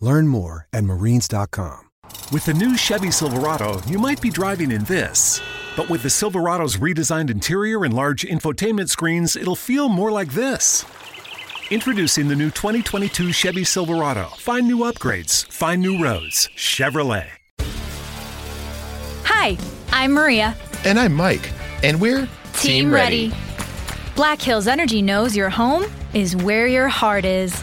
Learn more at marines.com. With the new Chevy Silverado, you might be driving in this. But with the Silverado's redesigned interior and large infotainment screens, it'll feel more like this. Introducing the new 2022 Chevy Silverado. Find new upgrades, find new roads. Chevrolet. Hi, I'm Maria. And I'm Mike. And we're Team, ready. Black Hills Energy knows your home is where your heart is,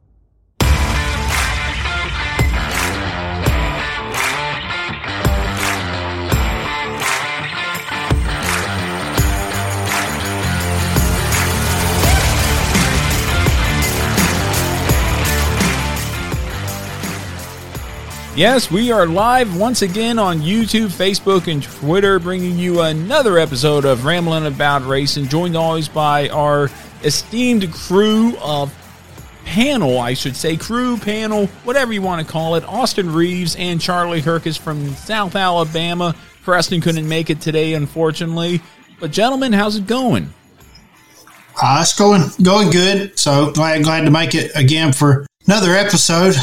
Yes, we are live once again on YouTube, Facebook, and Twitter, bringing you another episode of Rambling About Racing, joined always by our esteemed crew of panel, I should say, crew, panel, whatever you want to call it. Austin Reeves and Charlie Herkus from South Alabama. Preston couldn't make it today, unfortunately. But, gentlemen, how's it going? Uh, it's going going good. So glad glad to make it again for another episode.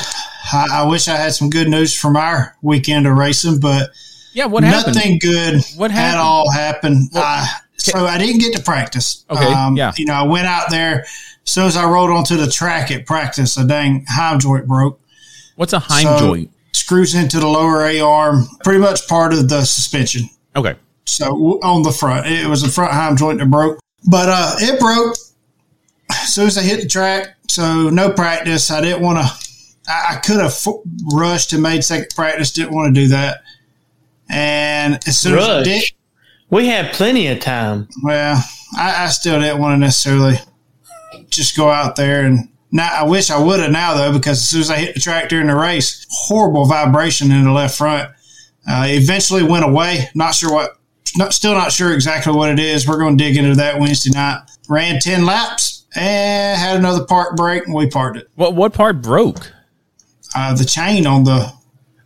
I, I wish I had some good news from our weekend of racing, but Yeah, what happened? nothing good What happened? at all happened. Well, uh, so I didn't get to practice. Um, Okay, yeah. You know, I went out there. As soon as I rolled onto the track at practice, a dang heim joint broke. What's a Heim So- joint? Screws into the lower A arm, pretty much part of the suspension. Okay. So on the front, it was the front heim joint that broke, but uh, it broke as soon as I hit the track. So no practice. I didn't want to. I, I could have f- rushed and made second practice. Didn't want to do that. And as soon as I did, We had plenty of time. well, I, I still didn't want to necessarily just go out there and. Now, I wish I would have now though, because as soon as I hit the track during the race, horrible vibration in the left front. Uh, eventually went away. Not sure what. Not, still not sure exactly what it is. We're going to dig into that Wednesday night. Ran ten laps and had another part break, and we parted it. What what part broke? Uh, the chain on the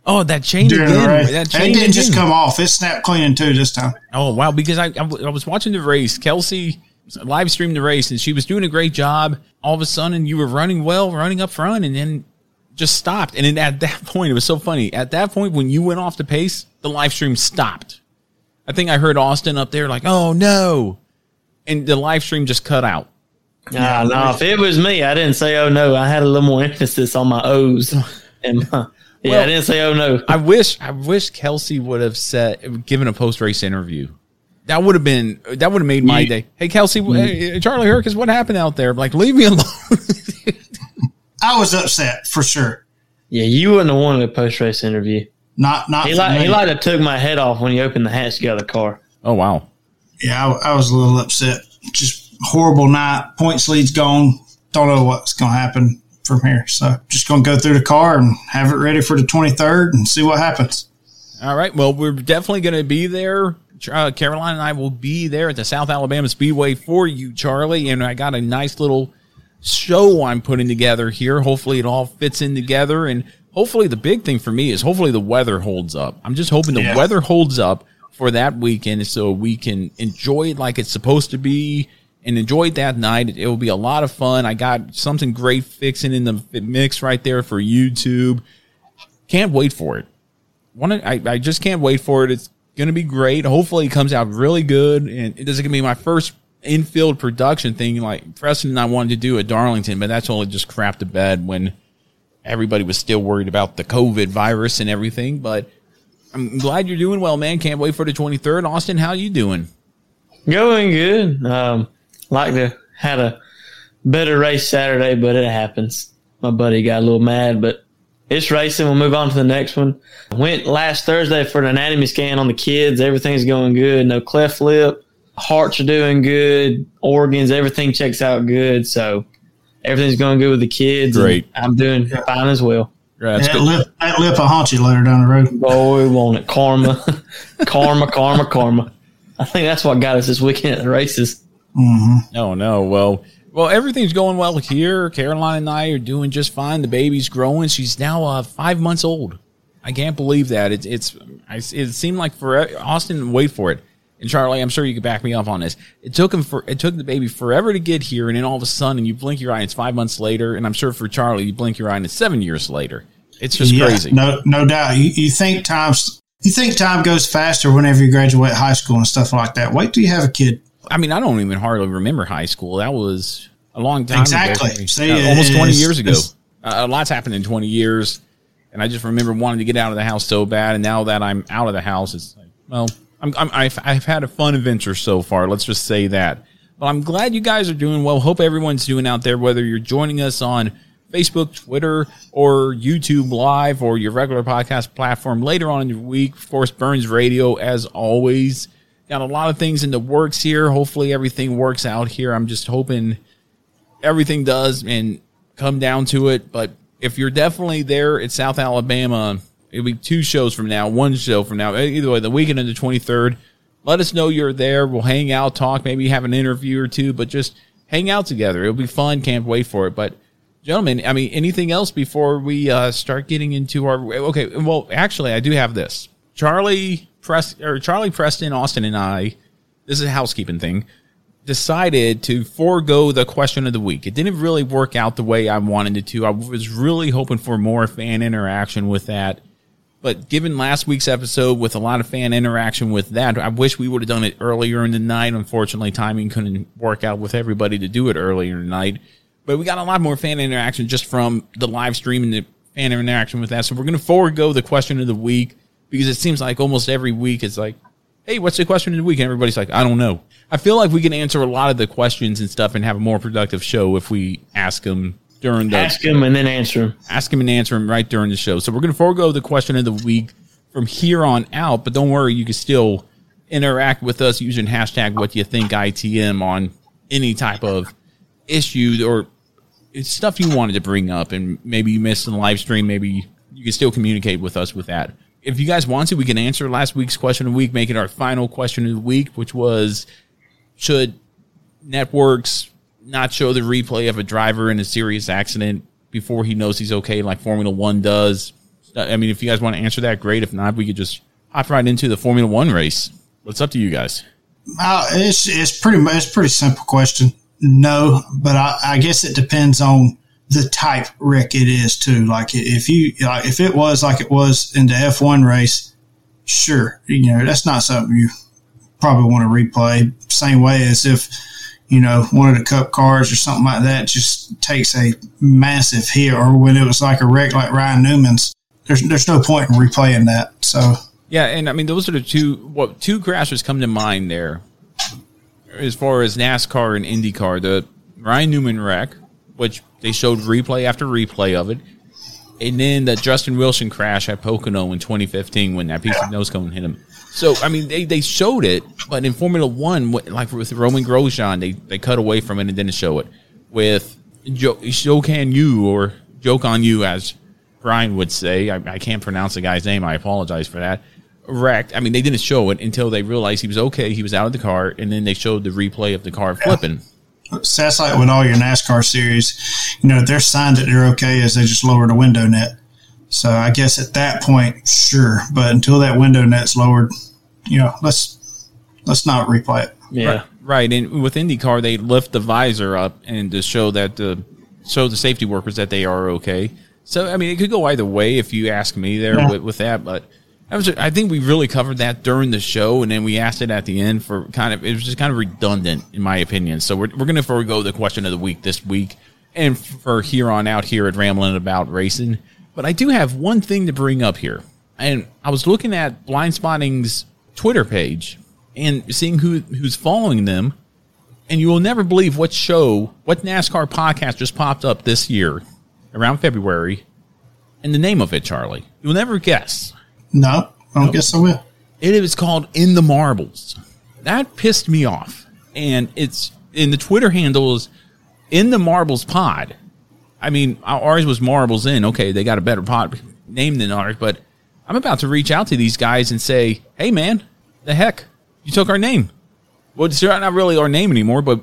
Oh, that chain during again. race. That It chain didn't just come off. It snapped clean in two this time. Oh wow! Because I I was watching the race. Kelsey live streamed the race, and she was doing a great job. All of a sudden, you were running well, running up front, and then just stopped. And then at that point, it was so funny. At that point, when you went off the pace, the live stream stopped. I think I heard Austin up there like, "Oh no," and the live stream just cut out. Nah, no, if it was me, I didn't say oh no. I had a little more emphasis on my O's. And my, yeah, Well, I didn't say oh no. I wish I wish Kelsey would have said given a post race interview. That would have been that would have made my You- day. Hey Kelsey, hey, Charlie Herkus, what happened out there? Like, leave me alone. I was upset for sure. Yeah, you wouldn't have wanted a post race interview. Not not He like he like to took my head off when you opened the hatch to get out of the car. oh wow. yeah, I, I was a little upset. Just horrible night. Points lead's gone. Don't know what's going to happen from here. So just going to go through the car and have it ready for the 23rd and see what happens. All right. Well, we're definitely going to be there. Uh, Caroline and I will be there at the South Alabama Speedway for you, Charlie. And I got a nice little show I'm putting together here. Hopefully, it all fits in together. And hopefully, the big thing for me is hopefully the weather holds up. I'm just hoping the Yeah. weather holds up for that weekend so we can enjoy it like it's supposed to be and enjoy it that night. It, will be a lot of fun. I got something great fixing in the mix right there for YouTube. Can't wait for it. One, I, I just can't wait for it. It's going to be great. Hopefully, it comes out really good. And it doesn't going to be my first infield production thing like Preston and I wanted to do at Darlington, but that's only just crap to bed when everybody was still worried about the COVID virus and everything. But I'm glad you're doing well, man. Can't wait for the 23rd. Austin, how you doing? Going good. Um, like to had a better race Saturday, but it happens. My buddy got a little mad, but it's racing. We'll move on to the next one. Went last Thursday for an anatomy scan on the kids. Everything's going good. No cleft lip. Hearts are doing good. Organs, everything checks out good. So everything's going good with the kids. Great. I'm doing fine as well. Yeah, that's that, lip, that lip will haunt you later down the road. Boy, won't it? Karma, karma, karma, karma. I think that's what got us this weekend at the races. No, no. Well, well, everything's going well here. Caroline and I are doing just fine. The baby's growing. She's now uh, five months old. I can't believe that. It's it's. I, it seemed like for Austin. Wait for it. And Charlie, I'm sure you could back me up on this. It took him for it took the baby forever to get here, and then all of a sudden, you blink your eye, it's five months later. And I'm sure for Charlie, you blink your eye, and it's seven years later. It's just Yeah, crazy. No, no doubt. You, you think times you think time goes faster whenever you graduate high school and stuff like that. Wait till you have a kid. I mean, I don't even hardly remember high school. That was a long time Exactly. ago. See, Uh, almost 20 years ago. Uh, a lot's happened in 20 years. And I just remember wanting to get out of the house so bad. And now that I'm out of the house, it's like, well, I'm, I'm, I've, I've had a fun adventure so far. Let's just say that. But I'm glad you guys are doing well. Hope everyone's doing out there, whether you're joining us on Facebook, Twitter, or YouTube Live, or your regular podcast platform later on in the week. Of course, Burns Radio, as always. Got a lot of things in the works here. Hopefully, everything works out here. I'm just hoping everything does and come down to it. But if you're definitely there at South Alabama, it'll be two shows from now, one show from now. Either way, the weekend of the 23rd. Let us know you're there. We'll hang out, talk, maybe have an interview or two, but just hang out together. It'll be fun. Can't wait for it. But gentlemen, I mean, anything else before we uh, start getting into our? Okay, well, actually, I do have this. Charlie Or Charlie Preston, Austin, and I. This is a housekeeping thing decided to forego the question of the week. It didn't really work out the way I wanted it to. I was really hoping for more fan interaction with that. But given last week's episode with a lot of fan interaction with that, I wish we would have done it earlier in the night. Unfortunately, timing couldn't work out with everybody to do it earlier the night. But we got a lot more fan interaction just from the live stream and the fan interaction with that. So we're going to forego the question of the week because it seems like almost every week it's like, hey, what's the question of the week? And everybody's like, I don't know. I feel like we can answer a lot of the questions and stuff and have a more productive show if we ask them during the Ask him and then answer him. ask him and answer him right during the show. So we're going to forego the question of the week from here on out, but don't worry, you can still interact with us using hashtag what you think ITM on any type of issue or stuff you wanted to bring up and maybe you missed in the live stream. Maybe you can still communicate with us with that. If you guys want to, we can answer last week's question of the week, make it our final question of the week, which was should networks not show the replay of a driver in a serious accident before he knows he's okay, like Formula One does? I mean, if you guys want to answer that, great. If not, we could just hop right into the Formula One race. What's up to you guys? Uh, it's it's pretty it's pretty simple question. No, but I, I guess it depends on the type wreck it is too. Like if you like, if it was like it was in the F one race, sure, you know that's not something you probably want to replay. Same way as if you know one of the Cup cars or something like that just takes a massive hit, or when it was like a wreck like Ryan Newman's. There's there's no point in replaying that. So Yeah, and I mean those are the two what two crashes come to mind there as far as NASCAR and IndyCar. The Ryan Newman wreck, which they showed replay after replay of it, and then the Justin Wilson crash at Pocono in 2015 when that piece of nose cone hit him. So I mean they, they showed it, but in Formula One, like with Roman Grosjean, they they cut away from it and didn't show it. With Joe Shokan Yu or Joke on You as Brian would say, I, I can't pronounce the guy's name. I apologize for that. Wrecked. I mean, they didn't show it until they realized he was okay. He was out of the car, and then they showed the replay of the car flipping. So that's like with all your NASCAR series, you know, they're signed that they're okay as they just lower the window net. So I guess at that point, sure. But until that window net's lowered, you know, let's let's not replay it. Yeah. Right, right. And with IndyCar, they lift the visor up and to show that the show the safety workers that they are okay. So I mean, it could go either way if you ask me there Yeah. with, with that. But I was I think we really covered that during the show, and then we asked it at the end for kind of it was just kind of redundant in my opinion. So we're we're gonna forego the question of the week this week, and for here on out here at Rambling About Racing. But I do have one thing to bring up here, and I was looking at Blind Spotting's Twitter page and seeing who who's following them, and you will never believe what show, what NASCAR podcast just popped up this year, around February, and the name of it, Charlie. You'll never guess. No, I don't guess I will. It is called In the Marbles. That pissed me off, and it's in the Twitter handle is In the Marbles Pod. I mean, ours was Marbles In. Okay, they got a better pod name than ours, but I'm about to reach out to these guys and say, "Hey, man, the heck, you took our name." Well, it's not really our name anymore, but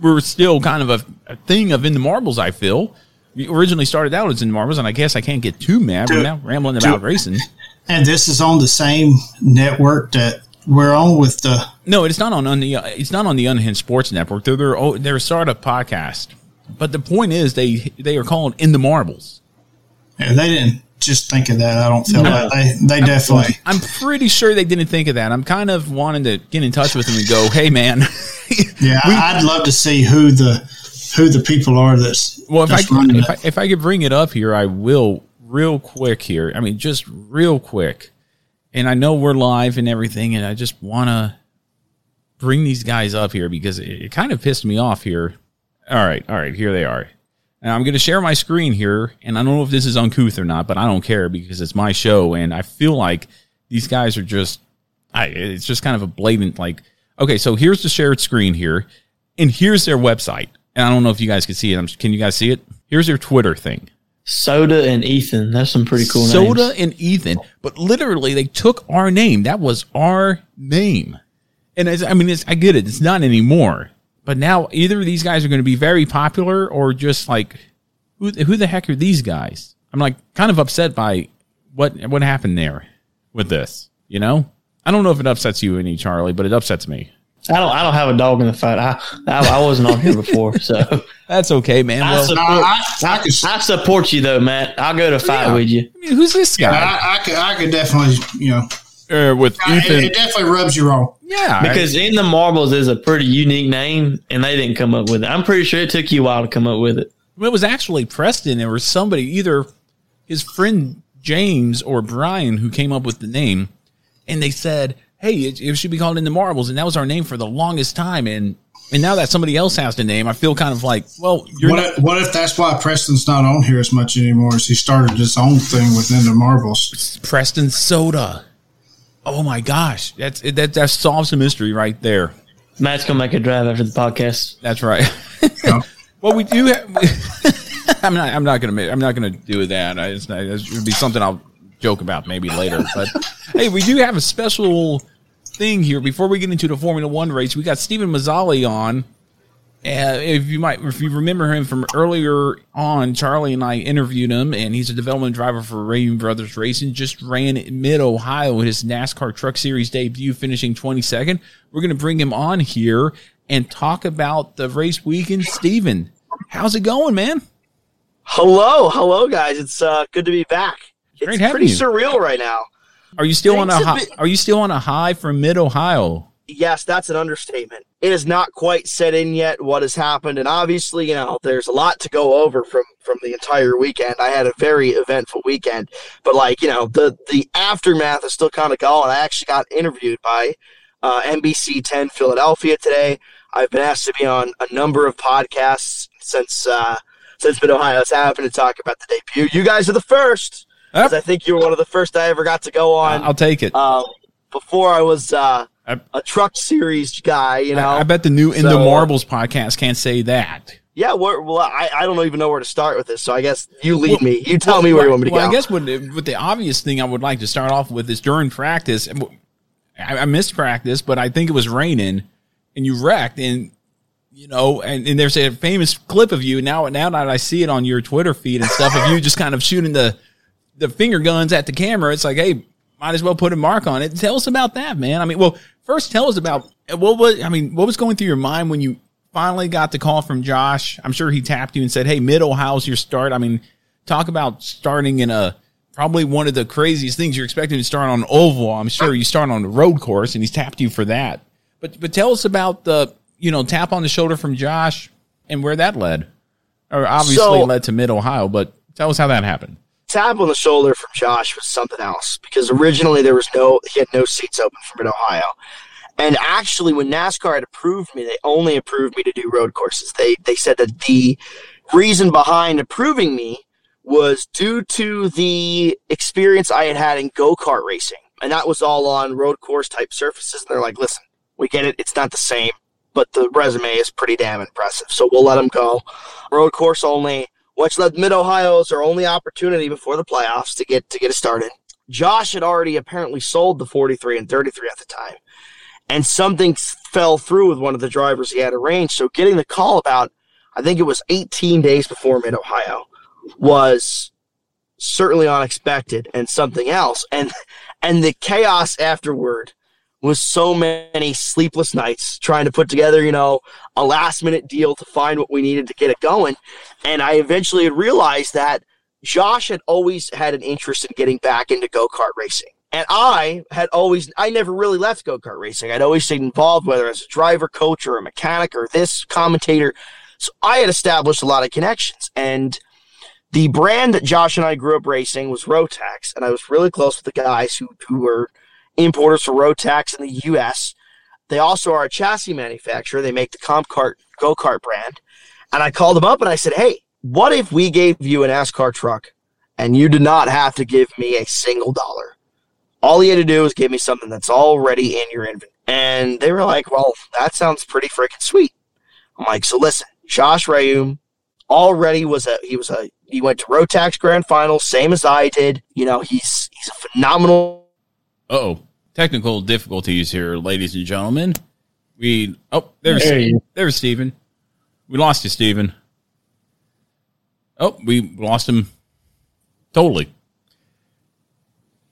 we're still kind of a, a thing of in the marbles. I feel we originally started out as in the marbles, and I guess I can't get too mad. We're now rambling about racing. And this is on the same network that we're on with the. No, it's not on, on the it's not on the Unhinged Sports Network. They're they're, oh, they're a startup podcast. But the point is, they they are called in the marbles. Yeah, they didn't just think of that. I don't feel like they they definitely. I'm pretty sure they didn't think of that. I'm kind of wanting to get in touch with them and go, "Hey, man." Yeah, I'd love to see who the who the people are that's Well, if I, that's running if I if I could bring it up here, I will real quick here. I mean, just real quick. And I know we're live and everything, and I just want to bring these guys up here because it, it kind of pissed me off here. All right, all right, here they are. Now I'm going to share my screen here, and I don't know if this is uncouth or not, but I don't care because it's my show, and I feel like these guys are just, I, it's just kind of a blatant like. Okay, so here's the shared screen here, and here's their website. And I don't know if you guys can see it. I'm- Can you guys see it? Here's their Twitter thing. Soda and Ethan. That's some pretty cool Soda names. and Ethan, but literally they took our name. That was our name. And I mean, it's, I get it. It's not anymore. But now either of these guys are going to be very popular or just like, who, who the heck are these guys? I'm like kind of upset by what what happened there with this. You know, I don't know if it upsets you any, Charlie, but it upsets me. I don't. I don't have a dog in the fight. I I, I wasn't on here before, so That's okay, man. I Well, support, No, I, I could. I support you though, Matt. I'll go to fight Yeah. with you. I mean, who's this guy? I, I could. I could definitely. You know, Uh, with it, Ethan, it definitely rubs you wrong. yeah, Because in the marbles is a pretty unique name, and they didn't come up with it. I'm pretty sure it took you a while to come up with it. it was actually Preston or somebody, either his friend James or Brian, who came up with the name, and they said, "Hey, it, it should be called In the Marbles," and that was our name for the longest time. And and now that somebody else has the name, I feel kind of like, well, you're What not, if, what if that's why Preston's not on here as much anymore? As he started his own thing within the marbles. Preston Soda. Oh my gosh, that's that that solves the mystery right there. Matt's gonna make a drive after the podcast. That's right. Yeah. well, we do. Have, I'm not. I'm not gonna. I'm not gonna do that. I, it's not, it would be something I'll joke about maybe later. But hey, we do have a special thing here before we get into the Formula One race. We got Stephen Mazzali on. Uh, if you might, if you remember him from earlier on, Charlie and I interviewed him, and he's a development driver for Reaume Brothers Racing. Just ran Mid Ohio his NASCAR Truck Series debut, finishing 22nd. We're going to bring him on here and talk about the race weekend. Steven, how's it going, man? Hello, hello, guys. It's uh, good to be back. Great It's pretty you. surreal right now. Are you still on a a high, bit. Are you still on a high from Mid Ohio? Yes, that's an understatement. It is not quite set in yet what has happened, and obviously, you know, there's a lot to go over from from the entire weekend. I had a very eventful weekend, but like you know, the the aftermath is still kind of going. I actually got interviewed by uh, NBC 10 Philadelphia today. I've been asked to be on a number of podcasts since uh, since Mid Ohio's happened to talk about the debut. You guys are the first. 'Cause I think you were one of the first I ever got to go on. I'll take it. Um, before I was uh, a truck series guy, you know. I, I bet the new In the So, uh, Marbles podcast can't say that. Yeah, well, I, I don't even know where to start with this, so I guess you lead me. You tell me where you want me to well, go. I guess what, what the obvious thing I would like to start off with is during practice. I, I missed practice, but I think it was raining, and you wrecked, and you know, and, and there's a famous clip of you now. Now that I see it on your Twitter feed and stuff, of you just kind of shooting the the finger guns at the camera. It's like, hey, might as well put a mark on it. Tell us about that, man. I mean, well, first tell us about what was I mean, what was going through your mind when you finally got the call from Josh? I'm sure he tapped you and said, "Hey, Mid Ohio's your start." I mean, talk about starting in a probably one of the craziest things you're expecting to start on oval. I'm sure you start on the road course, and he's tapped you for that. But but tell us about the you know tap on the shoulder from Josh and where that led, or obviously So- led to Mid Ohio. But tell us how that happened. Tap on the shoulder from Josh was something else because originally there was no he had no seats open for Mid Ohio. And actually when NASCAR had approved me, they only approved me to do road courses. They they said that the reason behind approving me was due to the experience I had had in go-kart racing. And that was all on road course type surfaces. And they're like, listen, we get it, it's not the same, but the resume is pretty damn impressive. So we'll let him go. Road course only which led Mid Ohio as our only opportunity before the playoffs to get to get it started. Josh had already apparently sold the 43 and 33 at the time, and something fell through with one of the drivers he had arranged. So getting the call about, I think it was 18 days before Mid Ohio, was certainly unexpected and something else. And and the chaos afterward was so many sleepless nights trying to put together, you know, a last minute deal to find what we needed to get it going. And I eventually realized that Josh had always had an interest in getting back into go kart racing. And I had always, I never really left go kart racing. I'd always stayed involved, whether as a driver, coach, or a mechanic, or this commentator. So I had established a lot of connections. And the brand that Josh and I grew up racing was Rotax. And I was really close with the guys who, who were importers for Rotax in the U.S. They also are a chassis manufacturer. They make the Comp Kart go kart brand. And I called them up and I said, hey, what if we gave you an NASCAR truck and you did not have to give me a single dollar? All you had to do was give me something that's already in your inventory. And they were like, well, that sounds pretty freaking sweet. I'm like, so listen, Josh Reaume already was a, he was a, he went to Rotax Grand Final, same as I did. You know, he's, he's a phenomenal oh, technical difficulties here, ladies and gentlemen. We oh there's There you- there's Steven. We lost you, Steven. Oh, we lost him totally.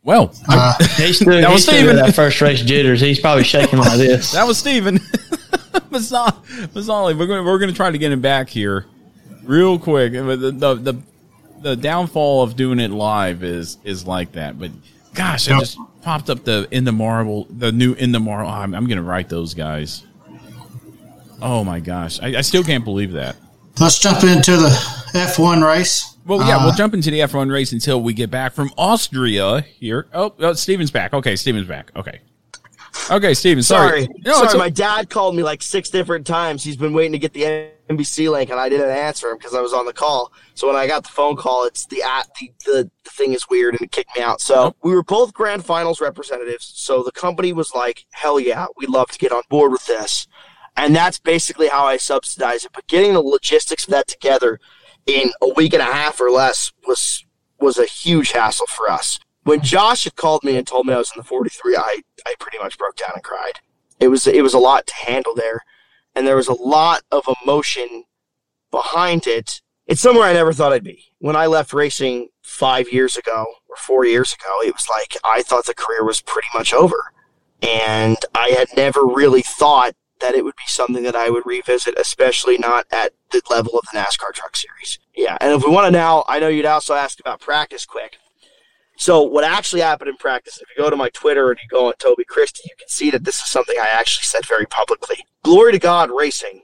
Well, uh, He's still, That he's was still Steven. that first race jitters. He's probably shaking like this. that was Steven. Mazzoli, Mazzoli, we're going we're going to try to get him back here real quick. The, the the the downfall of doing it live is is like that. But gosh, I Yep. just popped up the in the marble, the new in the marble. I'm, I'm going to write those guys. Oh my gosh, I, I still can't believe that. Let's jump into the F1 race. Well, yeah, Uh, we'll jump into the F1 race until we get back from Austria here. Oh, oh Steven's back. Okay, Steven's back. Okay. Okay, Steven, sorry. Sorry. No, Sorry, it's my dad called me like six different times. He's been waiting to get the NBC link, and I didn't answer him because I was on the call. So when I got the phone call, it's the at the, the the thing is weird and it kicked me out. So we were both grand finals representatives. So the company was like, "Hell yeah, we'd love to get on board with this," and that's basically how I subsidize it. But getting the logistics of that together in a week and a half or less was was a huge hassle for us. When Josh had called me and told me I was in the 43, I, I pretty much broke down and cried. It was it was a lot to handle there, and there was a lot of emotion behind it. It's somewhere I never thought I'd be. When I left racing five years ago or four years ago, it was like I thought the career was pretty much over, and I had never really thought that it would be something that I would revisit, especially not at the level of the NASCAR Truck Series. Yeah, and if we want to now, I know you'd also ask about practice quick. So what actually happened in practice, if you go to my Twitter and you go on Toby Christie, you can see that this is something I actually said very publicly. Glory to God Racing,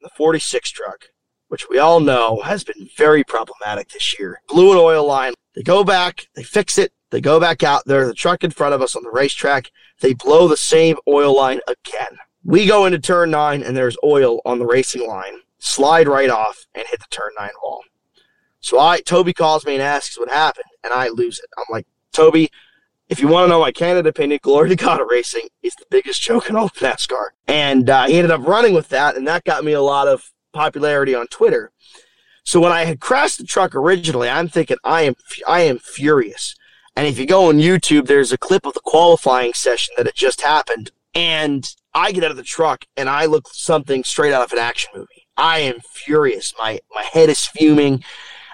the 46 truck, which we all know has been very problematic this year. Blew an oil line. They go back, they fix it, they go back out there, the truck in front of us on the racetrack, they blow the same oil line again. We go into turn nine and there's oil on the racing line. Slide right off and hit the turn nine wall. So I Toby calls me and asks what happened, and I lose it. I'm like, Toby, if you want to know my candid opinion, Glory to God Racing is the biggest joke in all of NASCAR. And uh, he ended up running with that, and that got me a lot of popularity on Twitter. So when I had crashed the truck originally, I'm thinking I am I am furious. And if you go on YouTube, there's a clip of the qualifying session that had just happened, and I get out of the truck and I look something straight out of an action movie. I am furious. My my head is fuming.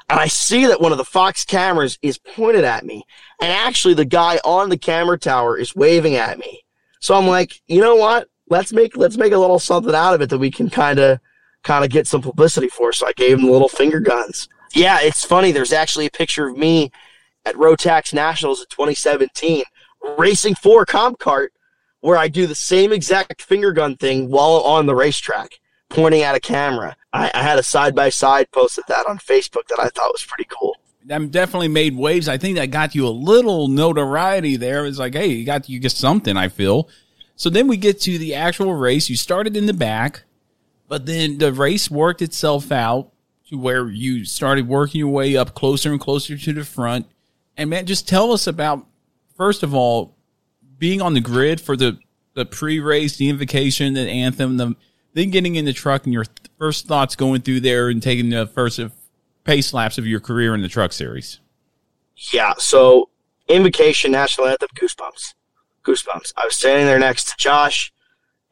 And I see that one of the Fox cameras is pointed at me, and actually the guy on the camera tower is waving at me. So I'm like, you know what? Let's make let's make a little something out of it that we can kind of kind of get some publicity for. So I gave him the little finger guns. Yeah, it's funny. There's actually a picture of me at Rotax Nationals in 2017 racing for Comp Kart where I do the same exact finger gun thing while on the racetrack, pointing at a camera. I, I had a side by side post of that on Facebook that I thought was pretty cool. That definitely made waves. I think that got you a little notoriety there. It's like, hey, you got you get something. I feel. So then we get to the actual race. You started in the back, but then the race worked itself out to where you started working your way up closer and closer to the front. And man, just tell us about first of all being on the grid for the the pre-race, the invocation, the anthem, the then getting in the truck and your first thoughts going through there and taking the first pace laps of your career in the truck series. Yeah, so invocation, national anthem, goosebumps, goosebumps. I was standing there next to Josh,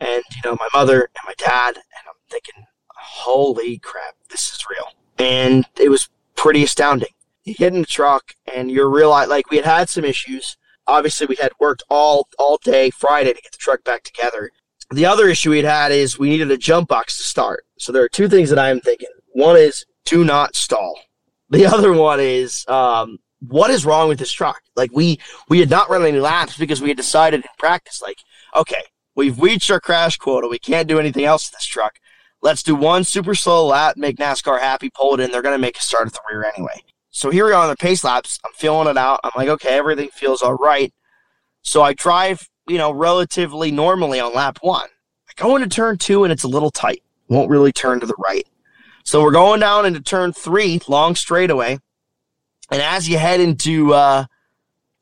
and you know my mother and my dad, and I'm thinking, holy crap, this is real, and it was pretty astounding. You get in the truck and you're realize like we had had some issues obviously we had worked all all day Friday to get the truck back together. The other issue we'd had is we needed a jump box to start. So there are two things that I'm thinking. One is do not stall. The other one is um, what is wrong with this truck? Like we we had not run any laps because we had decided in practice, like, okay, we've reached our crash quota. We can't do anything else with this truck. Let's do one super slow lap, make NASCAR happy, pull it in. They're going to make a start at the rear anyway. So here we are on the pace laps. I'm feeling it out. I'm like, okay, everything feels all right. So I drive, you know, relatively normally on lap one. I go into turn two and it's a little tight. Won't really turn to the right. So we're going down into turn three, long straightaway. And as you head into uh,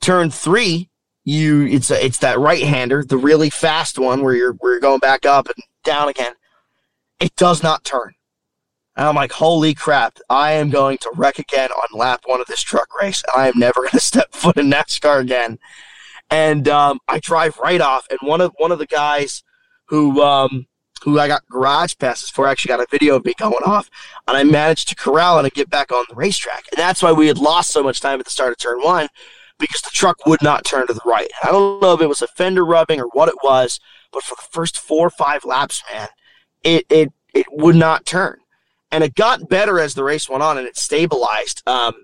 turn three, you it's a, it's that right hander, the really fast one where you're where you're going back up and down again. It does not turn. And I'm like, holy crap, I am going to wreck again on lap one of this truck race. I am never going to step foot in NASCAR again. And um, I drive right off. And one of one of the guys who um, who I got garage passes for actually got a video of me going off. And I managed to corral and get back on the racetrack. And that's why we had lost so much time at the start of turn one because the truck would not turn to the right. I don't know if it was a fender rubbing or what it was, but for the first four or five laps, man, it, it, it would not turn and it got better as the race went on and it stabilized. Um,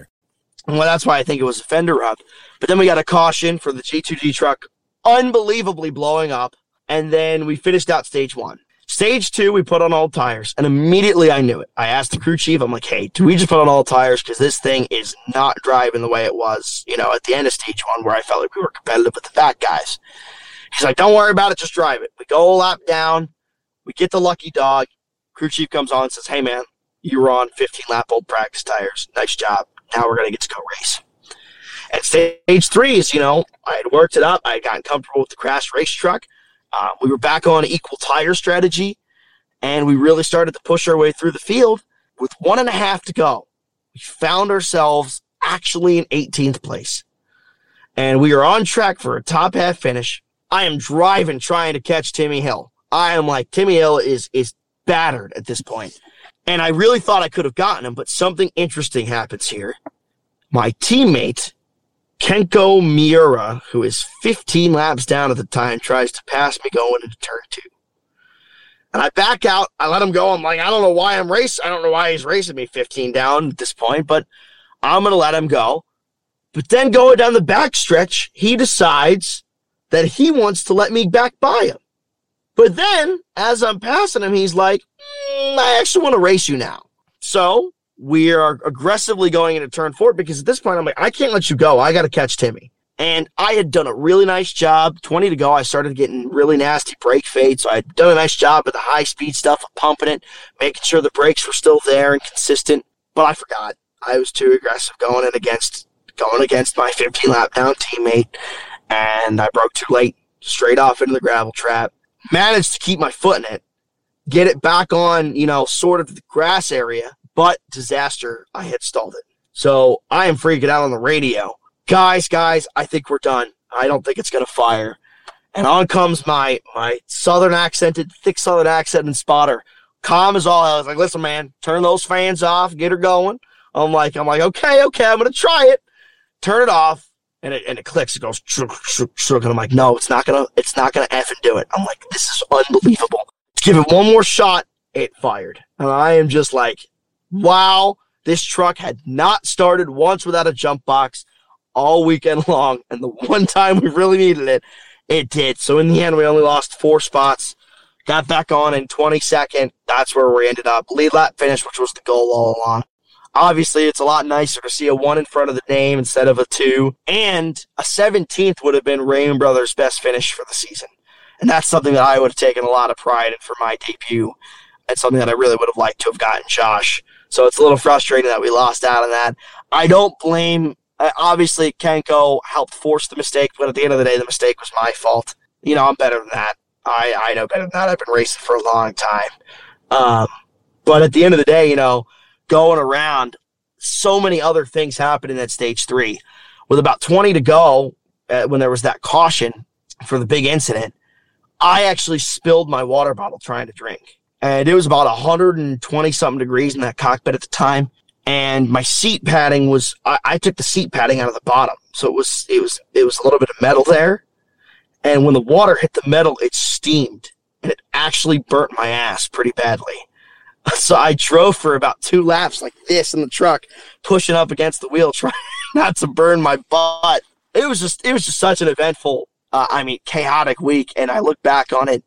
Well, that's why I think it was a fender rub. But then we got a caution for the G2G truck unbelievably blowing up. And then we finished out stage one. Stage two, we put on all tires, and immediately I knew it. I asked the crew chief, I'm like, hey, do we just put on all tires? Because this thing is not driving the way it was, you know, at the end of stage one, where I felt like we were competitive with the fat guys. He's like, don't worry about it, just drive it. We go a lap down, we get the lucky dog. Crew chief comes on and says, hey, man, you were on 15 lap old practice tires. Nice job. Now we're going to get to go race. At stage three is, you know, I had worked it up. I had gotten comfortable with the crash race truck. Uh, we were back on equal tire strategy, and we really started to push our way through the field. With one and a half to go, we found ourselves actually in 18th place. And we are on track for a top half finish. I am driving trying to catch Timmy Hill. I am like, Timmy Hill is, is battered at this point. And I really thought I could have gotten him, but something interesting happens here. My teammate, Kenko Miura, who is 15 laps down at the time, tries to pass me going into turn two. And I back out. I let him go. I'm like, I don't know why I'm racing. I don't know why he's racing me 15 down at this point, but I'm going to let him go. But then going down the back stretch, he decides that he wants to let me back by him. But then, as I'm passing him, he's like, mm, I actually want to race you now. So we are aggressively going into turn four because at this point, I'm like, I can't let you go. I got to catch Timmy. And I had done a really nice job. 20 to go, I started getting really nasty brake fades. So I had done a nice job with the high speed stuff, pumping it, making sure the brakes were still there and consistent. But I forgot. I was too aggressive going in against going against my 15 lap down teammate, and I broke too late, straight off into the gravel trap. Managed to keep my foot in it, get it back on, you know, sort of the grass area, but disaster, I had stalled it. So I am freaking out on the radio. Guys, guys, I think we're done. I don't think it's gonna fire. And on comes my my southern accented, thick southern accent accented spotter. Calm as all hell. I was like, listen, man, turn those fans off, get her going. I'm like, I'm like, okay, okay, I'm gonna try it turn it off, and it, and it clicks. It goes, and I'm like, no, it's not gonna, it's not gonna effing do it. I'm like, this is unbelievable. Give it one more shot. It fired, and I am just like, wow, this truck had not started once without a jump box all weekend long, and the one time we really needed it, it did. So in the end, we only lost four spots. Got back on in 22nd. That's where we ended up. Lead lap finish, which was the goal all along. Obviously, it's a lot nicer to see a one in front of the name instead of a two. And a 17th would have been Reaume Brothers' best finish for the season. And that's something that I would have taken a lot of pride in for my debut. And something that I really would have liked to have gotten Josh. So it's a little frustrating that we lost out on that. I don't blame, uh, obviously, Kenko helped force the mistake, but at the end of the day, the mistake was my fault. You know, I'm better than that. I, I know better than that. I've been racing for a long time. Um, but at the end of the day, you know, going around, so many other things happened in that stage three. With about 20 to go, uh, when there was that caution for the big incident, I actually spilled my water bottle trying to drink. And it was about 120 something degrees in that cockpit at the time. And my seat padding was, I, I took the seat padding out of the bottom. So it was, it was, it was a little bit of metal there. And when the water hit the metal, it steamed and it actually burnt my ass pretty badly. So I drove for about two laps like this in the truck, pushing up against the wheel, trying not to burn my butt. It was just, it was just such an eventful, uh, I mean, chaotic week. And I look back on it,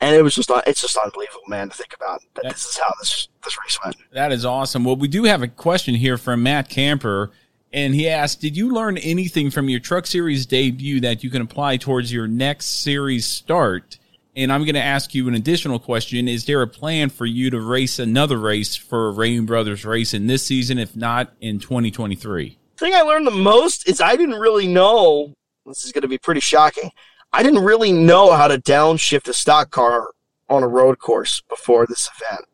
and it was just, it's just unbelievable, man, to think about that. This is how this this race went. That is awesome. Well, we do have a question here from Matt Camper. And he asked, Did you learn anything from your Truck Series debut that you can apply towards your next series start? And I'm going to ask you an additional question. Is there a plan for you to race another race for Reaume Brothers Racing this season, if not in 2023? The thing I learned the most is I didn't really know. This is going to be pretty shocking. I didn't really know how to downshift a stock car on a road course before this event.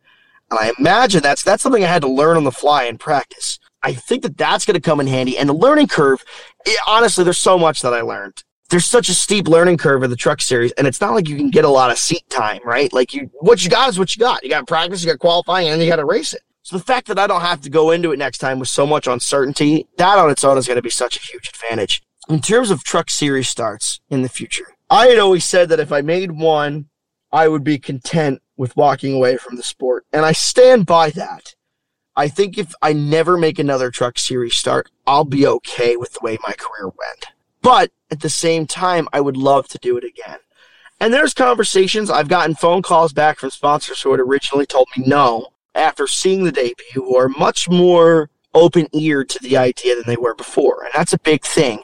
And I imagine that's that's something I had to learn on the fly in practice. I think that that's going to come in handy. And the learning curve, it, honestly, there's so much that I learned there's such a steep learning curve in the truck series, and it's not like you can get a lot of seat time, right? Like you, what you got is what you got. You got practice, you got qualifying, and you got to race it. So the fact that I don't have to go into it next time with so much uncertainty, that on its own is going to be such a huge advantage. In terms of truck series starts in the future, I had always said that if I made one, I would be content with walking away from the sport, and I stand by that. I think if I never make another truck series start, I'll be okay with the way my career went. But at the same time, I would love to do it again. And there's conversations. I've gotten phone calls back from sponsors who had originally told me no after seeing the debut, who are much more open eared to the idea than they were before. And that's a big thing.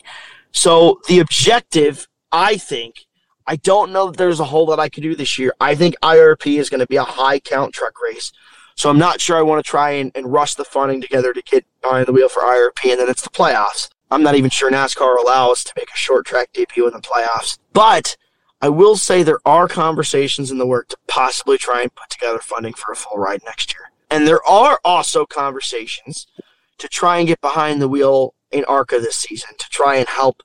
So the objective, I think, I don't know that there's a whole lot I could do this year. I think IRP is going to be a high count truck race. So I'm not sure I want to try and, and rush the funding together to get behind the wheel for IRP, and then it's the playoffs. I'm not even sure NASCAR will allow us to make a short track debut in the playoffs. But I will say there are conversations in the work to possibly try and put together funding for a full ride next year. And there are also conversations to try and get behind the wheel in ARCA this season to try and help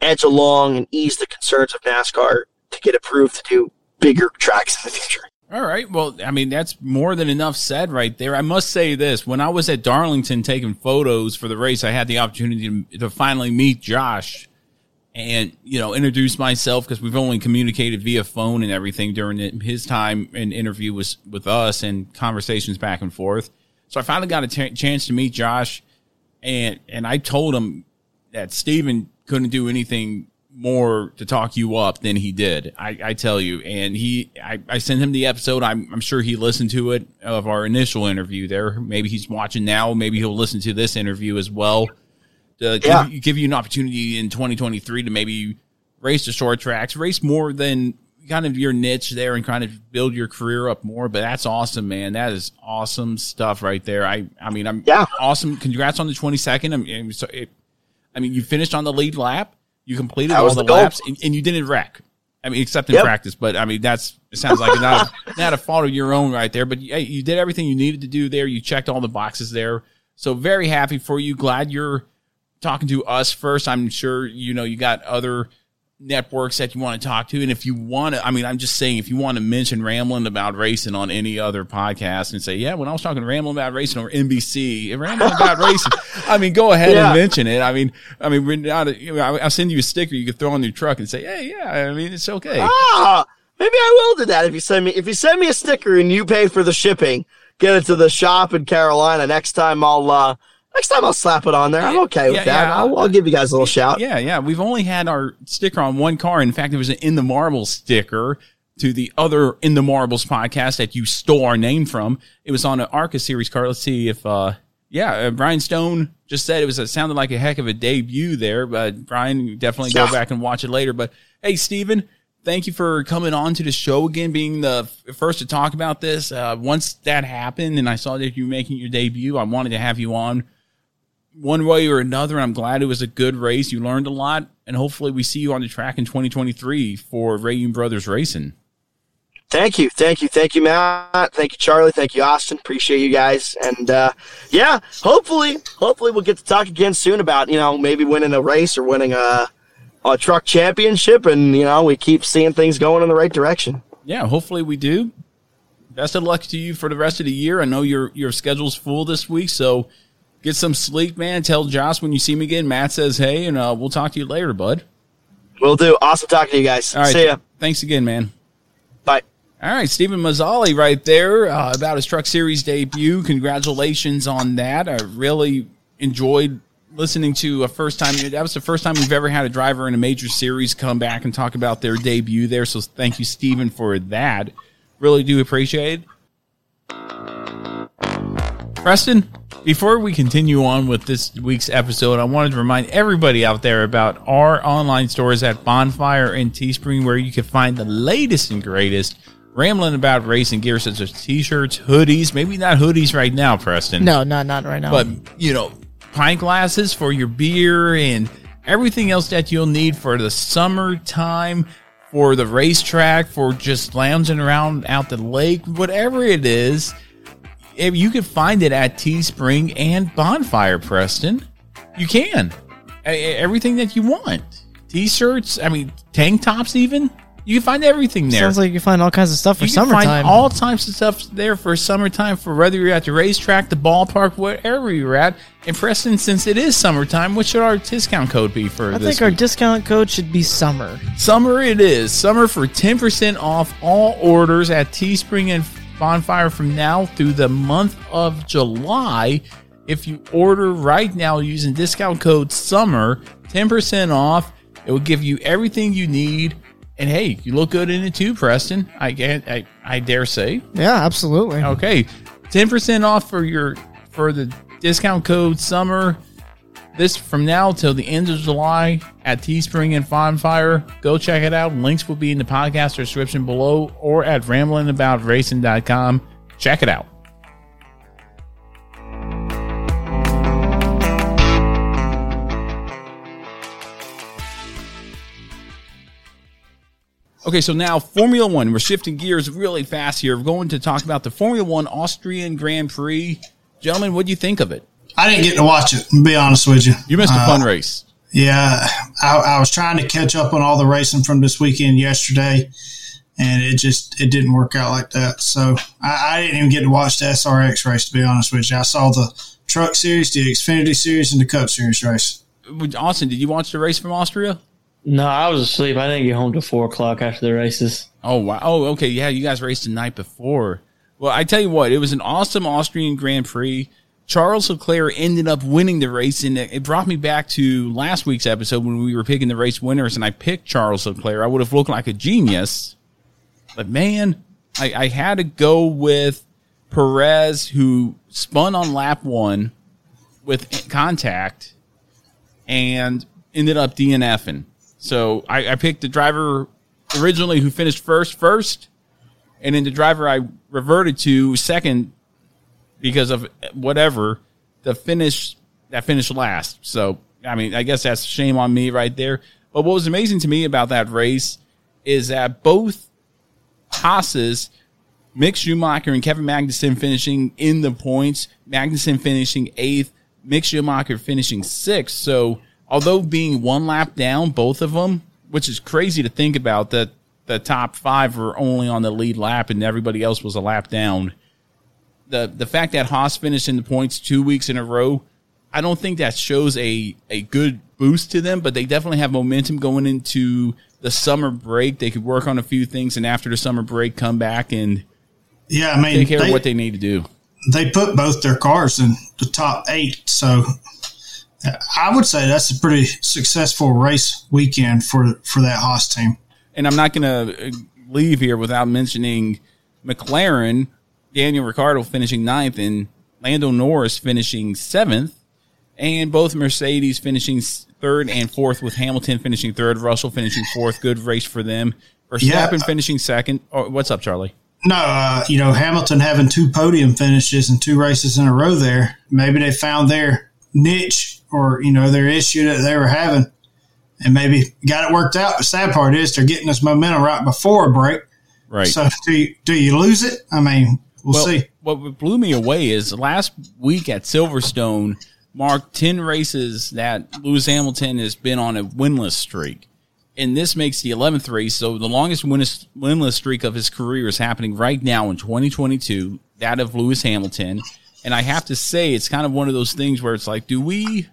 edge along and ease the concerns of NASCAR to get approved to do bigger tracks in the future. All right. Well, I mean, that's more than enough said right there. I must say this. When I was at Darlington taking photos for the race, I had the opportunity to, to finally meet Josh. and you know introduce myself because we've only communicated via phone and everything during his time and interview was with us and conversations back and forth. So I finally got a t- chance to meet Josh, and and I told him that Steven couldn't do anything more to talk you up than he did. I, I tell you, and he, I, I sent him the episode. I'm, I'm sure he listened to it of our initial interview there. Maybe he's watching now. Maybe he'll listen to this interview as well. To Yeah. give, give you an opportunity in 2023 to maybe race the short tracks, race more than kind of your niche there and kind of build your career up more. But that's awesome, man. That is awesome stuff right there. I, I mean, I'm Yeah. awesome. Congrats on the 22nd. I'm, I'm so, it, I mean, you finished on the lead lap. You completed all the, the laps, and, and you didn't wreck. I mean, except in Yep. practice. But I mean, that's it sounds like not a, not a fault of your own right there. But hey, you did everything you needed to do there. You checked all the boxes there. So very happy for you. Glad you're talking to us first. I'm sure you know you got other networks that you want to talk to, and if you want to, I mean, I'm just saying, if you want to mention rambling about racing on any other podcast and say, yeah, when I was talking rambling about racing or NBC, rambling about racing, I mean, go ahead Yeah. and mention it. I mean, I mean, we're not. You know, I'll send you a sticker you could throw on your truck and say, hey, yeah, I mean, it's okay. Ah, maybe I will do that if you send me if you send me a sticker and you pay for the shipping. Get it to the shop in Carolina. Next time I'll uh next time I'll slap it on there. I'm okay with Yeah, that. yeah. I'll, I'll give you guys a little shout. Yeah, yeah. We've only had our sticker on one car. In fact, it was an In the Marbles sticker to the other In the Marbles podcast that you stole our name from. It was on an ARCA series car. Let's see if, uh, yeah, uh, Brian Stone just said it was, it sounded like a heck of a debut there, but Brian, you definitely go back and watch it later. But hey, Steven, thank you for coming on to the show again, being the f- first to talk about this. Uh, once that happened and I saw that you were making your debut, I wanted to have you on one way or another. I'm glad it was a good race. You learned a lot, and hopefully, we see you on the track in 2023 for Reaume Brothers Racing. Thank you, thank you, thank you, Matt. Thank you, Charlie. Thank you, Austin. Appreciate you guys. And uh, yeah, hopefully, hopefully we'll get to talk again soon about you know maybe winning a race or winning a a truck championship, and you know we keep seeing things going in the right direction. Yeah, hopefully, we do. Best of luck to you for the rest of the year. I know your your schedule's full this week, so get some sleep, man. Tell Josh when you see me again. Matt says hey, and uh, we'll talk to you later, bud. We'll do. Awesome talking to you guys. All right, See ya. Thanks again, man. Bye. All right, Stephen Mallozzi right there uh, about his Truck Series debut. Congratulations on that. I really enjoyed listening to a first time. That was the first time we've ever had a driver in a major series come back and talk about their debut there. So thank you, Stephen, for that. Really do appreciate it. Preston, before we continue on with this week's episode, I wanted to remind everybody out there about our online stores at Bonfire and Teespring, where you can find the latest and greatest rambling about racing gear, such as t-shirts, hoodies. Maybe not hoodies right now, Preston. No, not not right now. But you know, pint glasses for your beer and everything else that you'll need for the summertime, for the racetrack, for just lounging around out the lake, whatever it is. If you can find it at Teespring and Bonfire, Preston. You can. Everything that you want. T-shirts, I mean, tank tops even. You can find everything there. Sounds like you can find all kinds of stuff for You can summertime. find all types of stuff there for summertime for whether you're at the racetrack, the ballpark, wherever you're at. And Preston, since it is summertime, what should our discount code be for I think our discount code should be summer. Summer it is. Summer for 10% off all orders at Teespring and Bonfire from now through the month of July. If you order right now using discount code SUMMER, 10% off. It will give you everything you need. And hey, you look good in it too, Preston. I get I, I dare say. Yeah, absolutely. Okay. 10% off for your for the discount code SUMMER. This from now till the end of July at Teespring and Bonfire. Go check it out. Links will be in the podcast description below or at ramblingaboutracing.com. Check it out. Okay, so now Formula One. We're shifting gears really fast here. We're going to talk about the Formula One Austrian Grand Prix. Gentlemen, what do you think of it? I didn't get to watch it. To be honest with you, You missed a Uh, fun race. Yeah, I, I was trying to catch up on all the racing from this weekend yesterday, and it just it didn't work out like that. So I, I didn't even get to watch the SRX race. To be honest with you, I saw the Truck Series, the Xfinity Series, and the Cup Series race. Austin, did you watch the race from Austria? No, I was asleep. I didn't get home till four o'clock after the races. Oh wow! Oh, okay. Yeah, you guys raced the night before. Well, I tell you what, it was an awesome Austrian Grand Prix. Charles Leclerc ended up winning the race, and it brought me back to last week's episode when we were picking the race winners, and I picked Charles Leclerc. I would have looked like a genius, but man, I, I had to go with Perez, who spun on lap one with contact and ended up DNFing. So I, I picked the driver originally who finished first first, and then the driver I reverted to second because of whatever the finish that finished last. So I mean, I guess that's shame on me right there. But what was amazing to me about that race is that both Haas's Mick Schumacher and Kevin Magnussen finishing in the points, Magnussen finishing eighth, Mick Schumacher finishing sixth. So although being one lap down, both of them, which is crazy to think about that the top five were only on the lead lap and everybody else was a lap down. The the fact that Haas finished in the points two weeks in a row, I don't think that shows a, a good boost to them, but they definitely have momentum going into the summer break. They could work on a few things and after the summer break come back and yeah, I mean take care they, of what they need to do. They put both their cars in the top eight, so uh, I would say that's a pretty successful race weekend for for that Haas team. And I'm not going to uh, leave here without mentioning McLaren, Daniel Ricciardo finishing ninth, and Lando Norris finishing seventh, and both Mercedes finishing third and fourth, with Hamilton finishing third, Russell finishing fourth. Good race for them. Verstappen yeah. finishing second. Oh, what's up, Charlie? No, uh, you know Hamilton having two podium finishes and two races in a row there. Maybe they found their niche or you know their issue that they were having, and maybe got it worked out. The sad part is they're getting this momentum right before a break. Right. So do you, do you lose it? I mean, we'll, well, see. What blew me away is last week at Silverstone marked ten races that Lewis Hamilton has been on a winless streak. And this makes the 11th race. So the longest winless, winless streak of his career is happening right now in 2022, that of Lewis Hamilton. And I have to say, it's kind of one of those things where it's like, do we,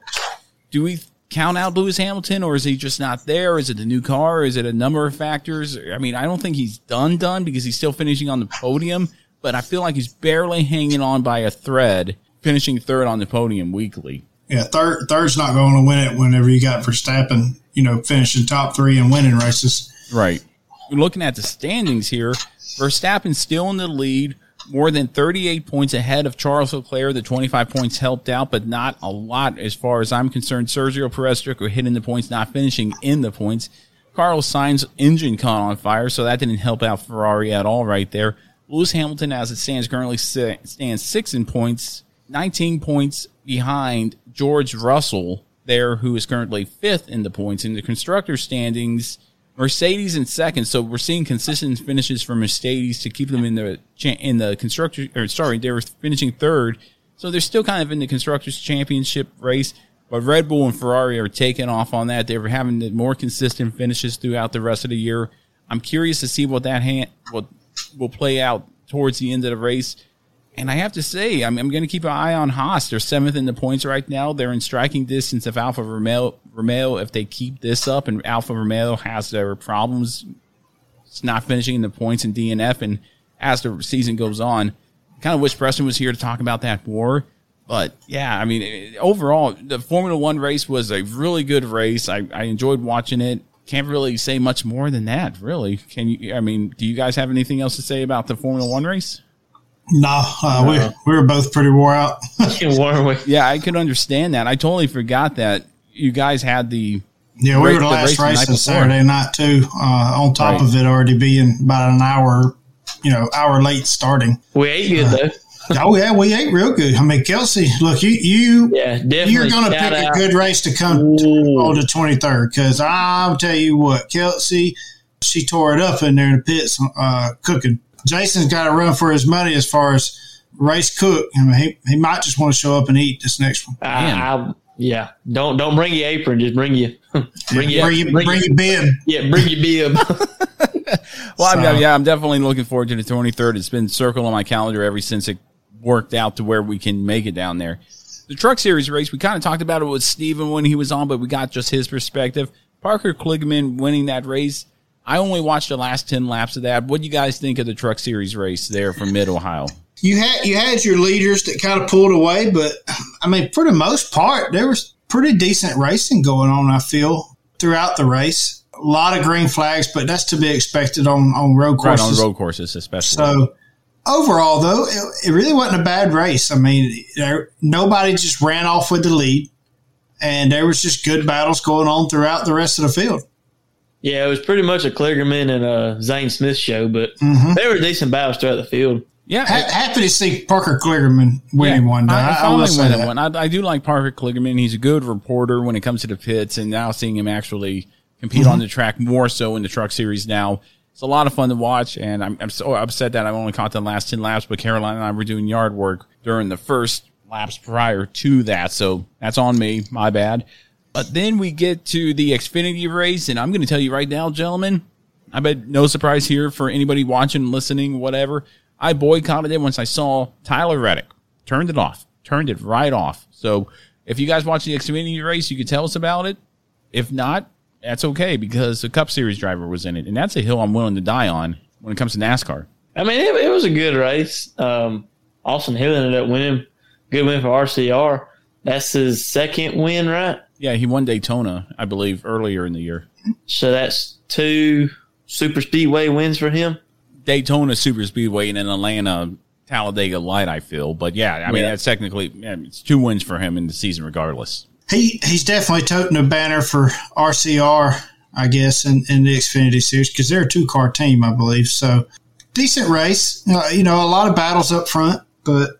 do we count out Lewis Hamilton or is he just not there? Is it the new car? Is it a number of factors? I mean, I don't think he's done done because he's still finishing on the podium, but I feel like he's barely hanging on by a thread, finishing third on the podium weekly. Yeah, third third's not going to win it whenever you got Verstappen, you know, finishing top three and winning races. Right. Looking at the standings here, Verstappen still in the lead, more than 38 points ahead of Charles Leclerc. The 25 points helped out, but not a lot as far as I'm concerned. Sergio Perez Stricker hitting the points, not finishing in the points. Carlos Sainz engine caught on fire, so that didn't help out Ferrari at all right there. Lewis Hamilton, as it stands currently, stands six in points, 19 points behind George Russell there, who is currently fifth in the points in the constructor standings. Mercedes in second, so we're seeing consistent finishes for Mercedes to keep them in the in the constructor. Or sorry, they were finishing third, so they're still kind of in the constructors championship race. But Red Bull and Ferrari are taking off on that. They were having the more consistent finishes throughout the rest of the year. I'm curious to see what that hand what will play out towards the end of the race. And I have to say, I'm, I'm going to keep an eye on Haas. They're seventh in the points right now. They're in striking distance of Alfa Romeo. Romeo, if they keep this up and Alfa Romeo has their problems, it's not finishing in the points in DNF. And as the season goes on, I kind of wish Preston was here to talk about that more. But yeah, I mean, overall, the Formula One race was a really good race. I, I enjoyed watching it. Can't really say much more than that, really. Can you? I mean, do you guys have anything else to say about the Formula One race? No, uh, no. we we were both pretty wore out. yeah, I could understand that. I totally forgot that you guys had the yeah. We were the last race, race on Saturday night too. Uh, on top right. of it, already being about an hour, you know, hour late starting. We ate good uh, though. Oh yeah, we ate real good. I mean, Kelsey, look, you you yeah, you're going to pick out. a good race to come on the twenty third because I'll tell you what, Kelsey, she tore it up in there in the pits uh, cooking. Jason's got to run for his money as far as race cook. I mean, he, he might just want to show up and eat this next one. Uh, yeah, don't don't bring your apron. Just bring you bring you bring, bring, bring your bib. Yeah, bring your bib. well, so. I'm, yeah, I'm definitely looking forward to the 23rd. It's been circled on my calendar ever since it worked out to where we can make it down there. The Truck Series race, we kind of talked about it with Steven when he was on, but we got just his perspective. Parker Kligerman winning that race. I only watched the last 10 laps of that. What do you guys think of the Truck Series race there from Mid Ohio? You had you had your leaders that kind of pulled away, but I mean, for the most part, there was pretty decent racing going on. I feel throughout the race, a lot of green flags, but that's to be expected on on road courses. Right on road courses, especially. So overall, though, it, it really wasn't a bad race. I mean, there, nobody just ran off with the lead, and there was just good battles going on throughout the rest of the field. Yeah, it was pretty much a Kligerman and a Zane Smith show, but Mhm. they were decent battles throughout the field. Yeah, Ha- happy to see Parker Kligerman winning one day. I, I I, I will say that. one. I, I do like Parker Kligerman. He's a good reporter when it comes to the pits, and now seeing him actually compete Mhm. on the track more so in the Truck Series now. It's a lot of fun to watch, and I'm, I'm so upset that I've only caught the last 10 laps, but Caroline and I were doing yard work during the first laps prior to that, so that's on me. My bad. But then we get to the Xfinity race, and I'm going to tell you right now, gentlemen, I bet no surprise here for anybody watching, listening, whatever. I boycotted it once I saw Tyler Reddick. Turned it off. Turned it right off. So if you guys watch the Xfinity race, you could tell us about it. If not, that's okay because the Cup Series driver was in it, and that's a hill I'm willing to die on when it comes to NASCAR. I mean, it, it was a good race. Um, Austin Hill ended up winning. Good win for RCR. That's his second win, right? Yeah, he won Daytona, I believe, earlier in the year. So that's two super speedway wins for him. Daytona Super Speedway and then Atlanta Talladega Light, I feel. But yeah, I mean, Yeah. that's technically, yeah, it's two wins for him in the season regardless. He he's definitely toting a banner for RCR, I guess, in, in the Xfinity Series because they're a two car team, I believe. So decent race. Uh, you know, a lot of battles up front, but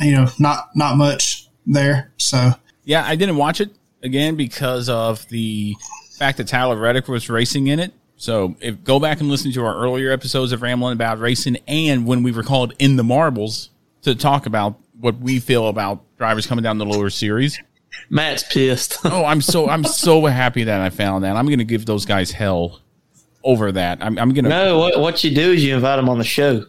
you know, not not much there. So Yeah, I didn't watch it again because of the fact that Tyler Reddick was racing in it. So if go back and listen to our earlier episodes of Rambling About Racing and when we were called In the Marbles to talk about what we feel about drivers coming down the lower series. Matt's pissed. oh, I'm so I'm so happy that I found that. I'm going to give those guys hell over that. I'm, I'm going to No, what what you do is you invite them on the show.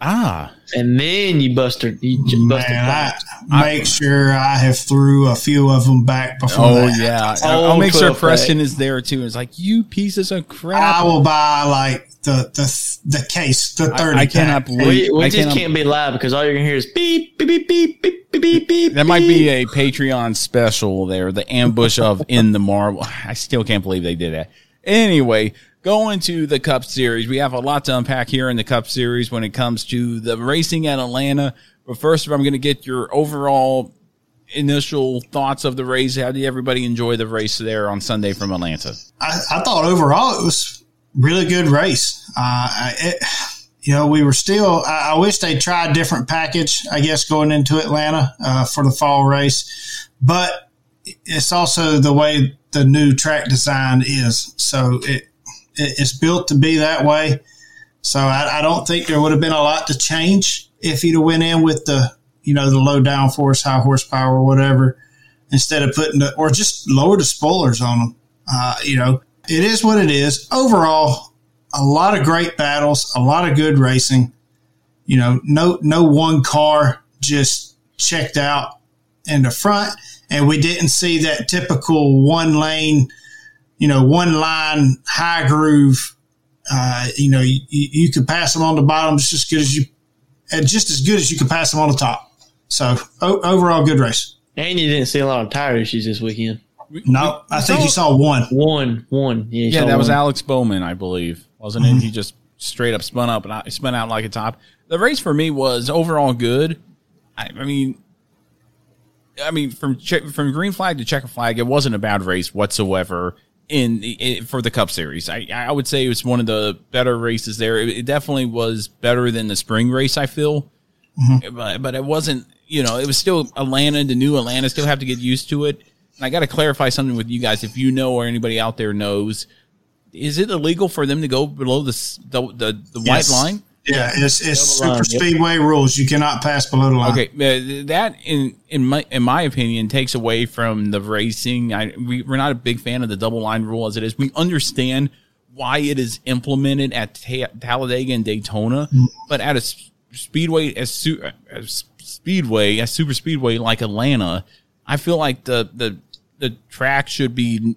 Ah, and then you busted. You busted Man, I, make sure I have threw a few of them back before. Oh that. yeah, I'll, I'll make sure Preston is there too. It's like you pieces of crap. I will buy like the the the case, the thirty. I, I cannot believe we, we just cannot, can't be loud because all you're gonna hear is beep beep beep beep beep beep beep. beep that might be a Patreon special there, the ambush of in the Marvel. I still can't believe they did that. Anyway, going to the Cup Series, we have a lot to unpack here in the Cup Series when it comes to the racing at Atlanta. But first, I'm going to get your overall initial thoughts of the race. How did everybody enjoy the race there on Sunday from Atlanta? I, I thought overall it was really good race. Uh, it, you know, we were still. I, I wish they tried different package. I guess going into Atlanta uh, for the fall race, but it's also the way the new track design is. So it it's built to be that way. So I, I don't think there would have been a lot to change if you'd have went in with the you know the low downforce, high horsepower, or whatever, instead of putting the or just lower the spoilers on them. Uh, you know, it is what it is. Overall, a lot of great battles, a lot of good racing. You know, no no one car just checked out in the front, and we didn't see that typical one lane, you know, one line high groove. Uh, you know, you, you could pass them on the bottom just as good as you, and just as good as you could pass them on the top. So o- overall, good race. And you didn't see a lot of tire issues this weekend. No, I think you saw one. One, one. Yeah, Yeah, saw that was. Alex Bowman, I believe, wasn't it? He just straight up spun up and out, spun out like a top. The race for me was overall good. I, I mean, I mean from che- from green flag to checker flag, it wasn't a bad race whatsoever in, in for the Cup Series. I I would say it was one of the better races there. It, it definitely was better than the spring race. I feel, mm-hmm. but but it wasn't. You know, it was still Atlanta, the new Atlanta. Still have to get used to it. And I got to clarify something with you guys. If you know or anybody out there knows, is it illegal for them to go below the the the, the white line? Yeah, it's, it's Double line, super yep. speedway rules. You cannot pass below the line. Okay, uh, that in in my in my opinion takes away from the racing. I we, we're not a big fan of the double line rule as it is. We understand why it is implemented at Ta- Talladega and Daytona, but at a speedway as, su- as speedway as super speedway like Atlanta, I feel like the the the track should be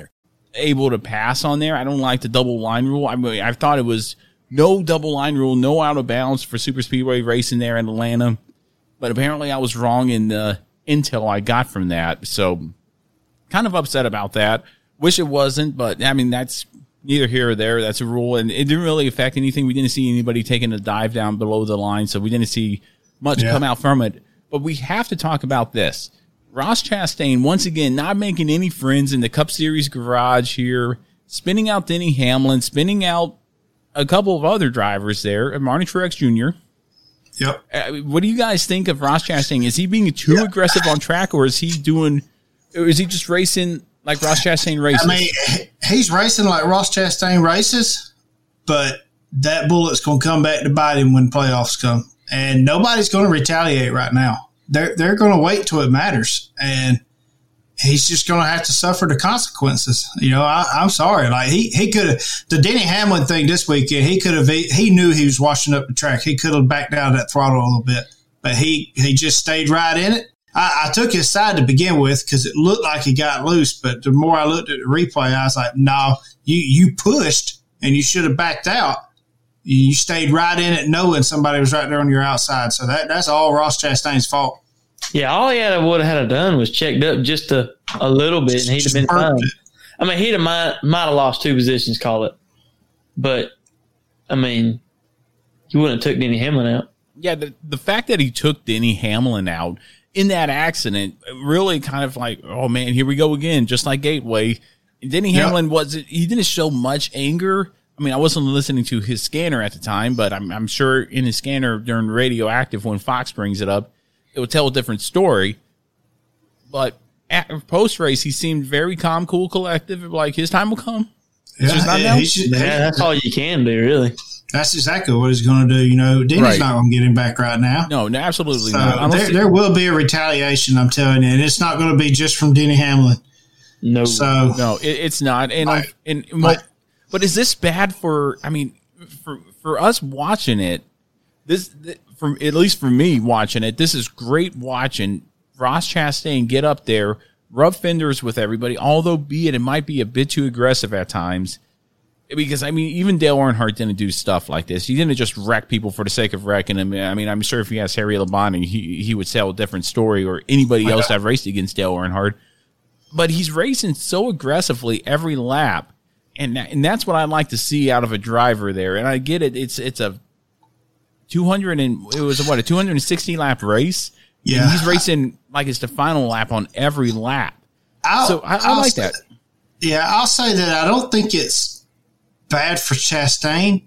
Able to pass on there. I don't like the double line rule. I mean, I thought it was no double line rule, no out of bounds for super speedway racing there in Atlanta. But apparently I was wrong in the intel I got from that. So kind of upset about that. Wish it wasn't, but I mean, that's neither here or there. That's a rule and it didn't really affect anything. We didn't see anybody taking a dive down below the line. So we didn't see much Yeah. come out from it. But we have to talk about this. Ross Chastain, once again, not making any friends in the Cup Series garage here, spinning out Denny Hamlin, spinning out a couple of other drivers there, Martin Truex Jr. Yep. Uh, what do you guys think of Ross Chastain? Is he being too aggressive on track, or is he doing, or is he just racing like Ross Chastain races? I mean, he's racing like Ross Chastain races, but that bullet's going to come back to bite him when playoffs come. And nobody's going to retaliate right now. They're, they're going to wait till it matters. And he's just going to have to suffer the consequences. You know, I, I'm sorry. Like he, he could have, the Denny Hamlin thing this weekend, he could have, he knew he was washing up the track. He could have backed down that throttle a little bit, but he, he just stayed right in it. I, I took his side to begin with because it looked like he got loose, but the more I looked at the replay, I was like, no, you, you pushed and you should have backed out. You stayed right in it knowing somebody was right there on your outside. So that, that's all Ross Chastain's fault. Yeah, all he had would have had to done was checked up just a, a little bit, and he'd have been fine. I mean, he'd have might might have lost two positions, call it, but I mean, he wouldn't have took Denny Hamlin out. yeah, the, the fact that he took Denny Hamlin out in that accident really kind of like, oh man, here we go again, just like Gateway. Denny Yeah. Hamlin was he didn't show much anger. I mean, I wasn't listening to his scanner at the time, but I'm, I'm sure in his scanner during radioactive when Fox brings it up, it would tell a different story. But post race, he seemed very calm, cool, collective. Like his time will come. It's just not now. just- Yeah, that's all you can do, really. That's exactly what he's going to do. You know, Denny's Right. not going to get him back right now. No, no, absolutely So not. There, there will be a retaliation, I'm telling you, and it's not going to be just from Denny Hamlin. No, so no, it, it's not. And Right. and but, but is this bad for? I mean, for for us watching it, this th- from at least for me watching it, this is great watching Ross Chastain get up there, rub fenders with everybody. Although, be it it might be a bit too aggressive at times. Because I mean, even Dale Earnhardt didn't do stuff like this. He didn't just wreck people for the sake of wrecking them. I mean, I'm sure if he asked Terry Labonte, he he would tell a different story, or anybody else that raced against Dale Earnhardt but he's racing so aggressively every lap, and that, and that's what I like to see out of a driver there. And I get it; it's it's a two hundred and it was what a two hundred and sixty lap race. Yeah. and he's racing like it's the final lap on every lap. I'll, so I, I like say- that. Yeah, I'll say that I don't think it's bad for Chastain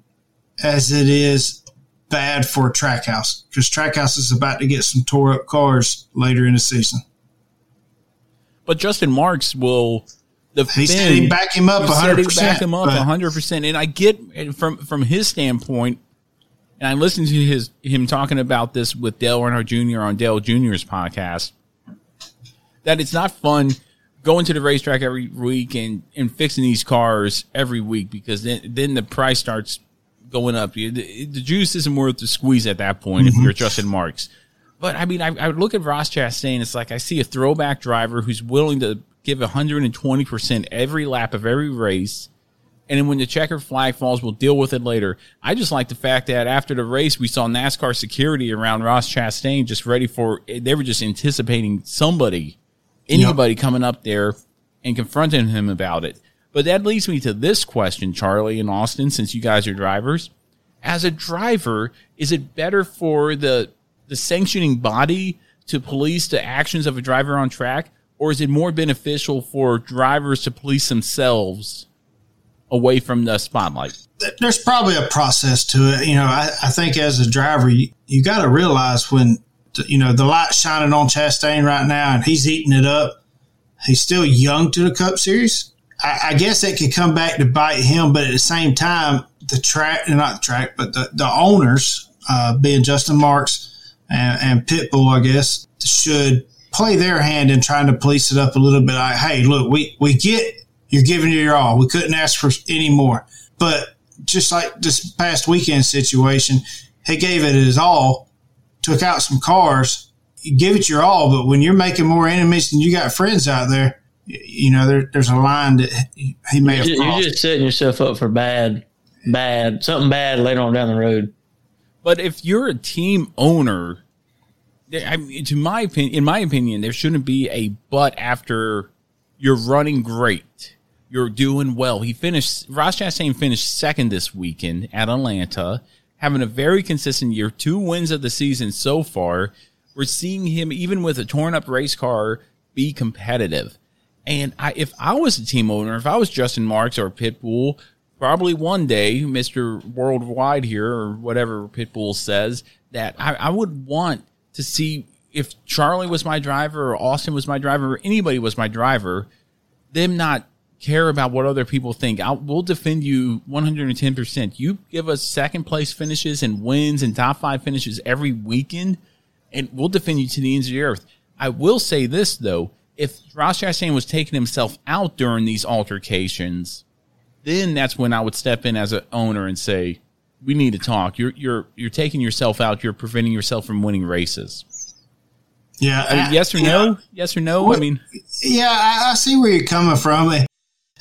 as it is bad for Trackhouse because Trackhouse is about to get some tore up cars later in the season. But Justin Marks will. The He said back him up He said he'd 100%, back him up but- hundred percent, and I get from from his standpoint. And I listened to his him talking about this with Dale Earnhardt Jr. on Dale Jr.'s podcast. That it's not fun going to the racetrack every week and, and fixing these cars every week because then then the price starts going up. The, the juice isn't worth the squeeze at that point if Mhm. you're Justin Marks. But I mean, I, I would look at Ross Chastain. It's like I see a throwback driver who's willing to give 120 percent every lap of every race, and then when the checker flag falls, we'll deal with it later. I just like the fact that after the race, we saw NASCAR security around Ross Chastain, just ready for. They were just anticipating somebody, anybody coming up there and confronting him about it. But that leads me to this question, Charlie and Austin, since you guys are drivers. As a driver, is it better for the the sanctioning body to police the actions of a driver on track, or is it more beneficial for drivers to police themselves away from the spotlight? There's probably a process to it. You know, I, I think as a driver, you, you got to realize when, you know, the light's shining on Chastain right now and he's eating it up. He's still young to the Cup Series. I, I guess it could come back to bite him, but at the same time, the track, not the track, but the, the owners, uh, being Justin Marks and, and Pitbull, I guess, should play their hand in trying to police it up a little bit. Like, hey, look, we, we get you're giving it your all. We couldn't ask for any more. But just like this past weekend situation, he gave it his all, took out some cars, you give it your all. But when you're making more enemies than you got friends out there, you know, there, there's a line that he may have You're, crossed. you're just setting yourself up for bad, bad, something bad later on down the road. But if you're a team owner, I mean, to my opinion, in my opinion, there shouldn't be a but after you're running great, you're doing well. He finished. Ross Chastain finished second this weekend at Atlanta, having a very consistent year. Two wins of the season so far. We're seeing him even with a torn up race car be competitive. And I, if I was a team owner, if I was Justin Marks or Pitbull, probably one day, Mr. Worldwide here or whatever Pitbull says, that I, I would want to see if Charlie was my driver or Austin was my driver or anybody was my driver, them not care about what other people think. I'll, defend you 110%. You give us second place finishes and wins and top five finishes every weekend, and we'll defend you to the ends of the earth. I will say this, though. If Ross Chastain was taking himself out during these altercations, then that's when I would step in as an owner and say, "We need to talk. You're you're you're taking yourself out. You're preventing yourself from winning races." Yeah. I mean, yes or no? Yes or no? I mean, Yeah, I, I see where you're coming from.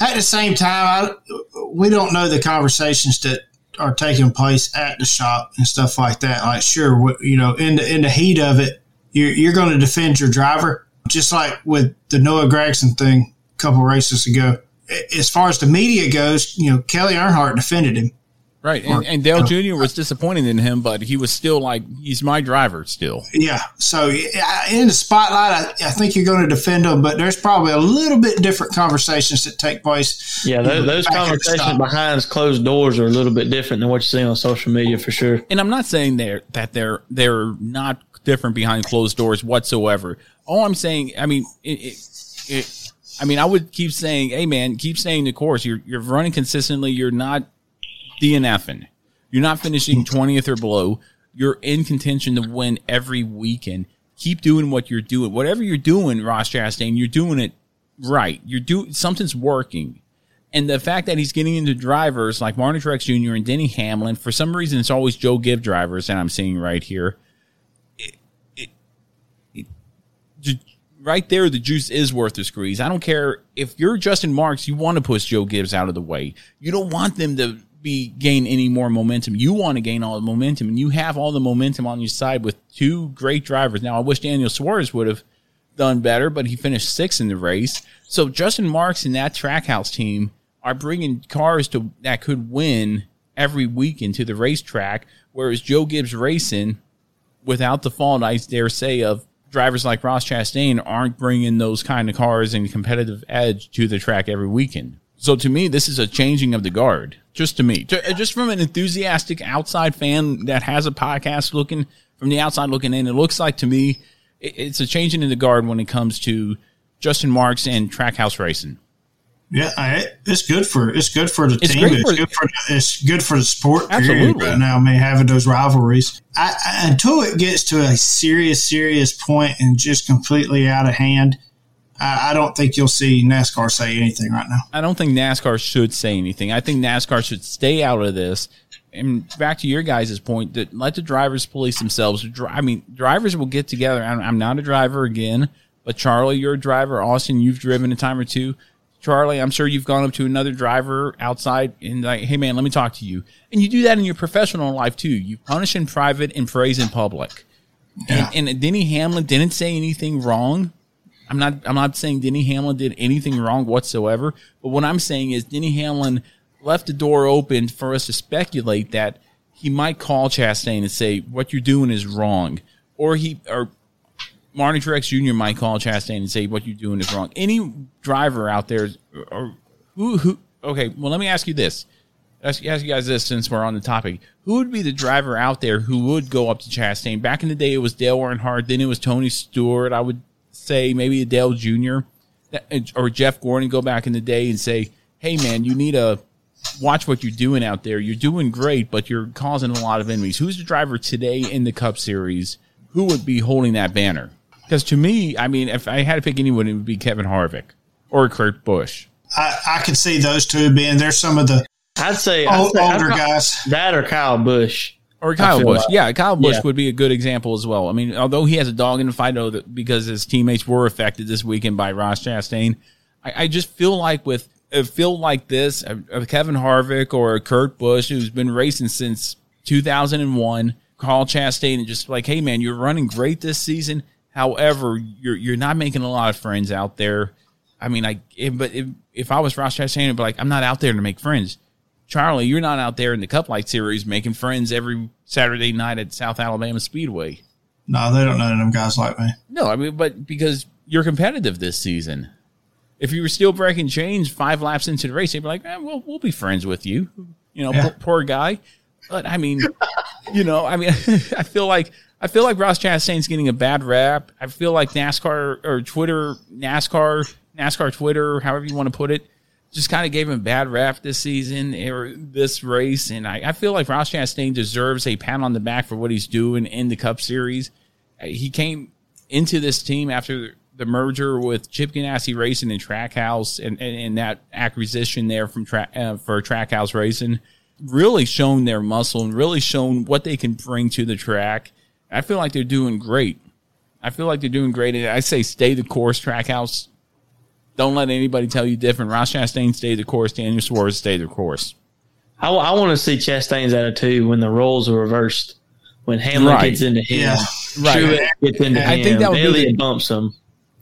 At the same time, I, we don't know the conversations that are taking place at the shop and stuff like that. Like, sure, you know, in the in the heat of it, you're you're going to defend your driver, just like with the Noah Gragson thing a couple races ago. As far as the media goes, you know, Kelly Earnhardt defended him. Right. And, and Dale Jr. was disappointed in him, but he was still like, he's my driver still. Yeah. So in the spotlight, I, I think you're going to defend them, but there's probably a little bit different conversations that take place. Yeah, those, those back at the conversations shop. behind closed doors are a little bit different than what you see on social media for sure. And I'm not saying they're, that they're they're not different behind closed doors whatsoever. All I'm saying, I mean, it, it, it, I mean, I would keep saying, "Hey, man, keep staying the course. You're you're running consistently. You're not DNFing. You're not finishing 20th or below. You're in contention to win every weekend. Keep doing what you're doing. Whatever you're doing, Ross Chastain, you're doing it right. You're doing something's working." And the fact that he's getting into drivers like Martin Truex Jr. and Denny Hamlin, for some reason, it's always Joe Gibb drivers that I'm seeing right here. It- it- it- right there, the juice is worth the squeeze. I don't care if you're Justin Marks, you want to push Joe Gibbs out of the way. You don't want them to be gain any more momentum. You want to gain all the momentum, and you have all the momentum on your side with two great drivers. Now, I wish Daniel Suarez would have done better, but he finished sixth in the race. So Justin Marks and that Trackhouse team are bringing cars to that could win every weekend to the racetrack, whereas Joe Gibbs Racing, without the fault, I dare say, of drivers like Ross Chastain, aren't bringing those kind of cars and competitive edge to the track every weekend. So to me, this is a changing of the guard. Just to me, uh, just from an enthusiastic outside fan that has a podcast looking from the outside looking in, it looks like to me it's a changing in the guard when it comes to Justin Marks and Trackhouse Racing. Yeah, I, it's good for it's good for the It's team. It's for- good for it's good for the sport. period, Absolutely. Right now, I mean, having those rivalries I, I, until it gets to a serious, serious point and just completely out of hand. I, I don't think you'll see NASCAR say anything right now. I don't think NASCAR should say anything. I think NASCAR should stay out of this. And back to your guys' point, that let the drivers police themselves. I mean, drivers will get together. I'm, I'm not a driver again, but Charlie, you're a driver. Austin, you've driven a time or two. Charlie, I'm sure you've gone up to another driver outside and like, hey man, let me talk to you. And you do that in your professional life too. You punish in private and praise in public. And, and Denny Hamlin didn't say anything wrong. I'm not I'm not saying Denny Hamlin did anything wrong whatsoever, but what I'm saying is Denny Hamlin left the door open for us to speculate that he might call Chastain and say what you're doing is wrong, or he or Marty Truex Jr. might call Chastain and say what you're doing is wrong. Any driver out there, or who who? Okay, well let me ask you this. Ask you guys this since we're on the topic. Who would be the driver out there who would go up to Chastain? Back in the day, it was Dale Earnhardt. Then it was Tony Stewart. I would say maybe a Dale Jr. Uh, or Jeff Gordon go back in the day and say, "Hey, man, you need to watch what you're doing out there. You're doing great, but you're causing a lot of enemies." Who's the driver today in the Cup Series? Who would be holding that banner? Because to me, I mean, if I had to pick anyone, it would be Kevin Harvick or Kurt Busch. I, I could see those two being. There's some of the I'd say, old, I'd say I'd older guys. that or Kyle Busch Or Kyle feel Busch. like- Yeah, Kyle Busch Yeah. would be a good example as well. I mean, although he has a dog in the fight, though, that- because his teammates were affected this weekend by Ross Chastain, I, I just feel like with uh, a field like this, a, a Kevin Harvick or a Kurt Busch, who's been racing since 2001, Carl Chastain, and just like, hey, man, you're running great this season. However, you're you're not making a lot of friends out there. I mean, I if, but if, if I was Ross Chastain, I'd be like, I'm not out there to make friends. Charlie, you're not out there in the Cup Light Series making friends every Saturday night at South Alabama Speedway. No, they don't know them guys like me. No, I mean, but because you're competitive this season. If you were still breaking chains five laps into the race, they'd be like, eh, "Well, we'll be friends with you." You know, Yeah. poor, poor guy. But I mean, you know, I mean, I feel like I feel like Ross Chastain's getting a bad rap. I feel like NASCAR or Twitter, NASCAR, NASCAR Twitter, however you want to put it, just kind of gave him bad rap this season or this race. And I, I feel like Ross Chastain deserves a pat on the back for what he's doing in the Cup Series. Uh, He came into this team after the merger with Chip Ganassi Racing and Trackhouse and, and, and that acquisition there from tra- uh, for Trackhouse Racing really shown their muscle and really shown what they can bring to the track. I feel like they're doing great. I feel like they're doing great. And I say stay the course, Trackhouse. Don't let anybody tell you different. Ross Chastain stayed the course. Daniel Suarez stayed the course. I, want to see Chastain's attitude when the roles are reversed. When Hamlin Right. gets into him, Yeah. Right. Truex gets into I him, think that would be Elliott the- bumps him.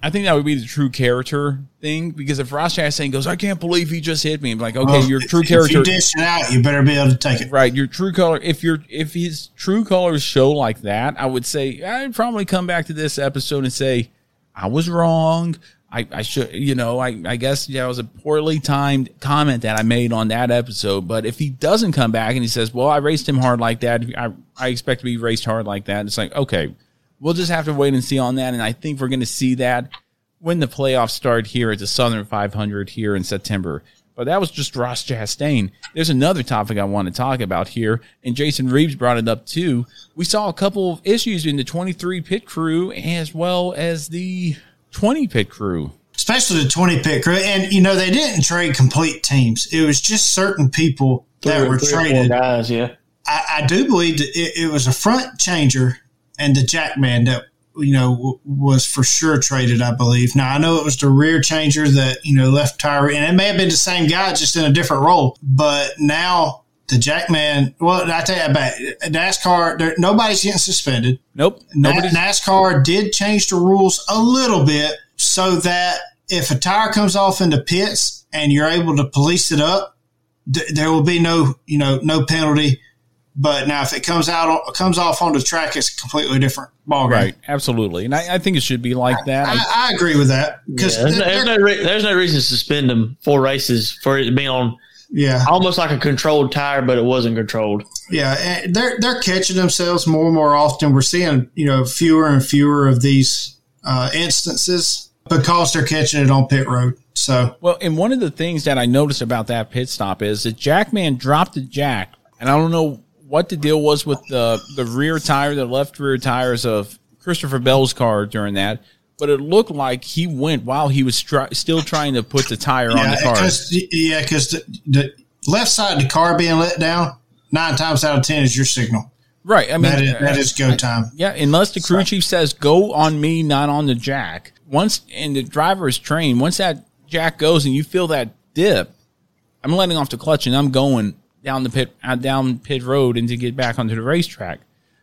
I think that would be the true character thing because if Ross Chastain goes, I can't believe he just hit me. I'm like, okay, Well, your true if character. you dish it out, you better be able to take it. Right, your true color. If your if his true colors show like that, I would say I'd probably come back to this episode and say I was wrong. I, I should, you know, I, I guess that was a poorly timed comment that I made on that episode. But if he doesn't come back and he says, "Well, I raced him hard like that. I, I expect to be raced hard like that," it's like, okay, we'll just have to wait and see on that. And I think we're going to see that when the playoffs start here at the Southern 500 here in September. But that was just Ross Chastain. There's another topic I want to talk about here, and Jason Reeves brought it up too. We saw a couple of issues in the 23 pit crew as well as the 20 pit crew. especially the 20 pit crew. And, you know, they didn't trade complete teams. It was just certain people that were three or four traded. guys, yeah. I, I do believe that it, it was a front changer and the jackman that, you know, w- was for sure traded, I believe. Now, I know it was the rear changer that, you know, left Tyree, and it may have been the same guy, just in a different role. But now the jackman, well, I tell you about NASCAR, there, nobody's getting suspended. Nope. Na- NASCAR did change the rules a little bit so that if a tire comes off in the pits and you're able to police it up, th- there will be no, you know, no penalty. But now, if it comes out, comes off on the track, it's a completely different ballgame. Right, absolutely. And I, I think it should be like that. I- I, I agree with that because Yeah, there's, no, there's, no re- there's no reason to suspend them for races for it to be on yeah, almost like a controlled tire, but it wasn't controlled. yeah, and they're they're catching themselves more and more often. We're seeing you know fewer and fewer of these uh, instances because they're catching it on pit road. So Well, and one of the things that I noticed about that pit stop is that Jackman dropped the jack, and I don't know what the deal was with the the rear tire, the left rear tires of Christopher Bell's car during that, but it looked like he went while he was stri- still trying to put the tire on yeah, the car. because yeah, because the, the left side of the car being let down nine times out of ten is your signal. Right. I mean, that is, that is go time. Yeah, unless the crew chief says go on me, not on the jack. Once and the driver is trained, once that jack goes and you feel that dip, I'm letting off the clutch and I'm going down the pit uh, down pit road and to get back onto the racetrack.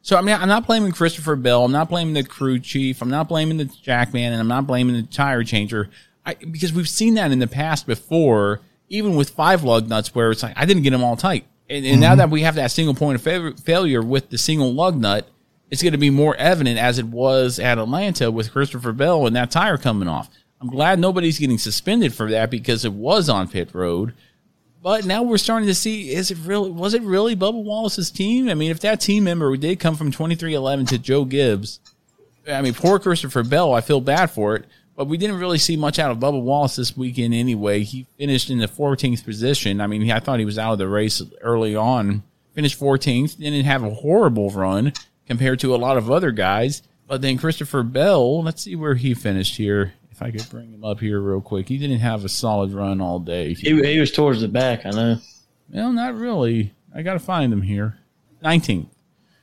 So I mean, I'm not blaming Christopher Bell. I'm not blaming the crew chief. I'm not blaming the jackman, and I'm not blaming the tire changer. I, because we've seen that in the past before, even with five lug nuts, where it's like I didn't get them all tight. And, and now Mhm. that we have that single point of fa- failure with the single lug nut, it's going to be more evident as it was at Atlanta with Christopher Bell and that tire coming off. I'm glad nobody's getting suspended for that because it was on pit road. But now we're starting to see is it really was it really Bubba Wallace's team? I mean, if that team member did come from 23XI to Joe Gibbs, I mean, poor Christopher Bell, I feel bad for it. But we didn't really see much out of Bubba Wallace this weekend anyway. He finished in the 14th position. I mean, I thought he was out of the race early on. Finished 14th, didn't have a horrible run compared to a lot of other guys. But then Christopher Bell, let's see where he finished here. If I could bring him up here real quick. He didn't have a solid run all day. He, he was towards the back, I know. Well, not really. I got to find him here. 19th.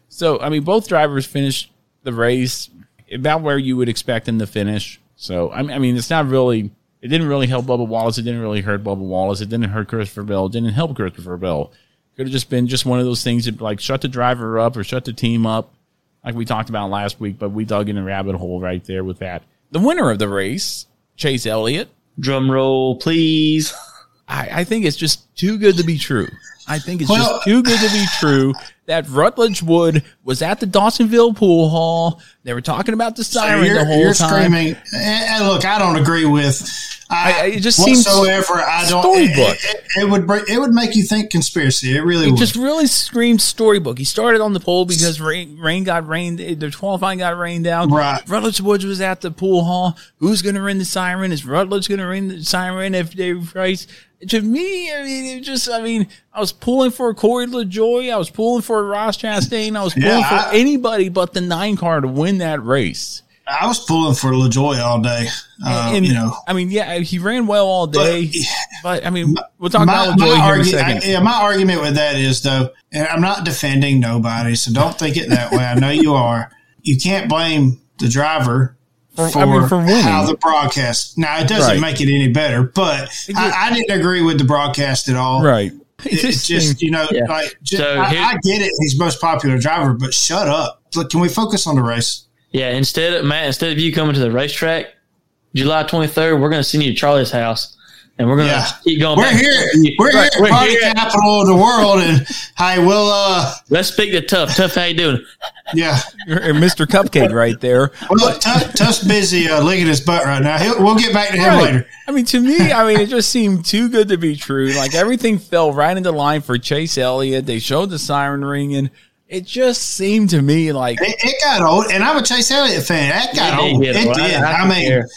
So, I mean, both drivers finished the race about where you would expect them to finish. So, I mean, I mean, it's not really, it didn't really help Bubba Wallace. It didn't really hurt Bubba Wallace. It didn't hurt Christopher Bell. It didn't help Christopher Bell. Could have just been just one of those things that, like, shut the driver up or shut the team up, like we talked about last week, but we dug in a rabbit hole right there with that. The winner of the race, Chase Elliott. Drum roll, please. I, I think it's just too good to be true. I think it's Well- just too good to be true that Rutledge Wood was at the Dawsonville pool hall. They were talking about the So siren you're, the whole you're time. screaming. And look, I don't agree with. I, I- it just seems whatsoever. I don't. storybook. It, it, it would br- it would make you think conspiracy. It really It would. just really screams storybook. He started on the pole because rain, rain got rained. The qualifying got rained out. Right. Rutledge Woods was at the pool hall. Who's going to ring the siren? Is Rutledge going to ring the siren if they race? To me, I mean, it just, I mean, I was pulling for Corey LaJoie. I was pulling for Ross Chastain. I was pulling Yeah, for I- anybody but the nine car to win that race. I was pulling for LaJoie all day. Uh, and, you know, I mean, yeah, he ran well all day. But, I mean, we'll talk my, about my LaJoie here in a second. I- yeah, my argument with that is though, and I'm not defending nobody, so don't think it that way. I know you are. You can't blame the driver For- for, I mean, for winning. how the broadcast. Now it doesn't Right. make it any better, but I, I didn't agree with the broadcast at all. Right. It, it's just you know, Yeah. like just, So I, here- I get it. He's most popular driver, but shut up. Look, can we focus on the race? Yeah, instead of Matt, instead of you coming to the racetrack, July twenty third, we're gonna send you to Charlie's house, and we're gonna Yeah. keep going. We're back. here. We're Right, here, at party here. capital of the world, and hey, we'll uh, Let's speak to Tough. Tough, how you doing? yeah. You're Mr. Cupcake right there. Well, Tuff, Tuff's busy uh, licking his butt right now. He'll, we'll get back to him Right. later. I mean, to me, I mean, it just seemed too good to be true. Like everything fell right into line for Chase Elliott. They showed the siren ringing. It just seemed to me like It, it got old, and I'm a Chase Elliott fan. That got It old. did It did. I- I I, mean, care.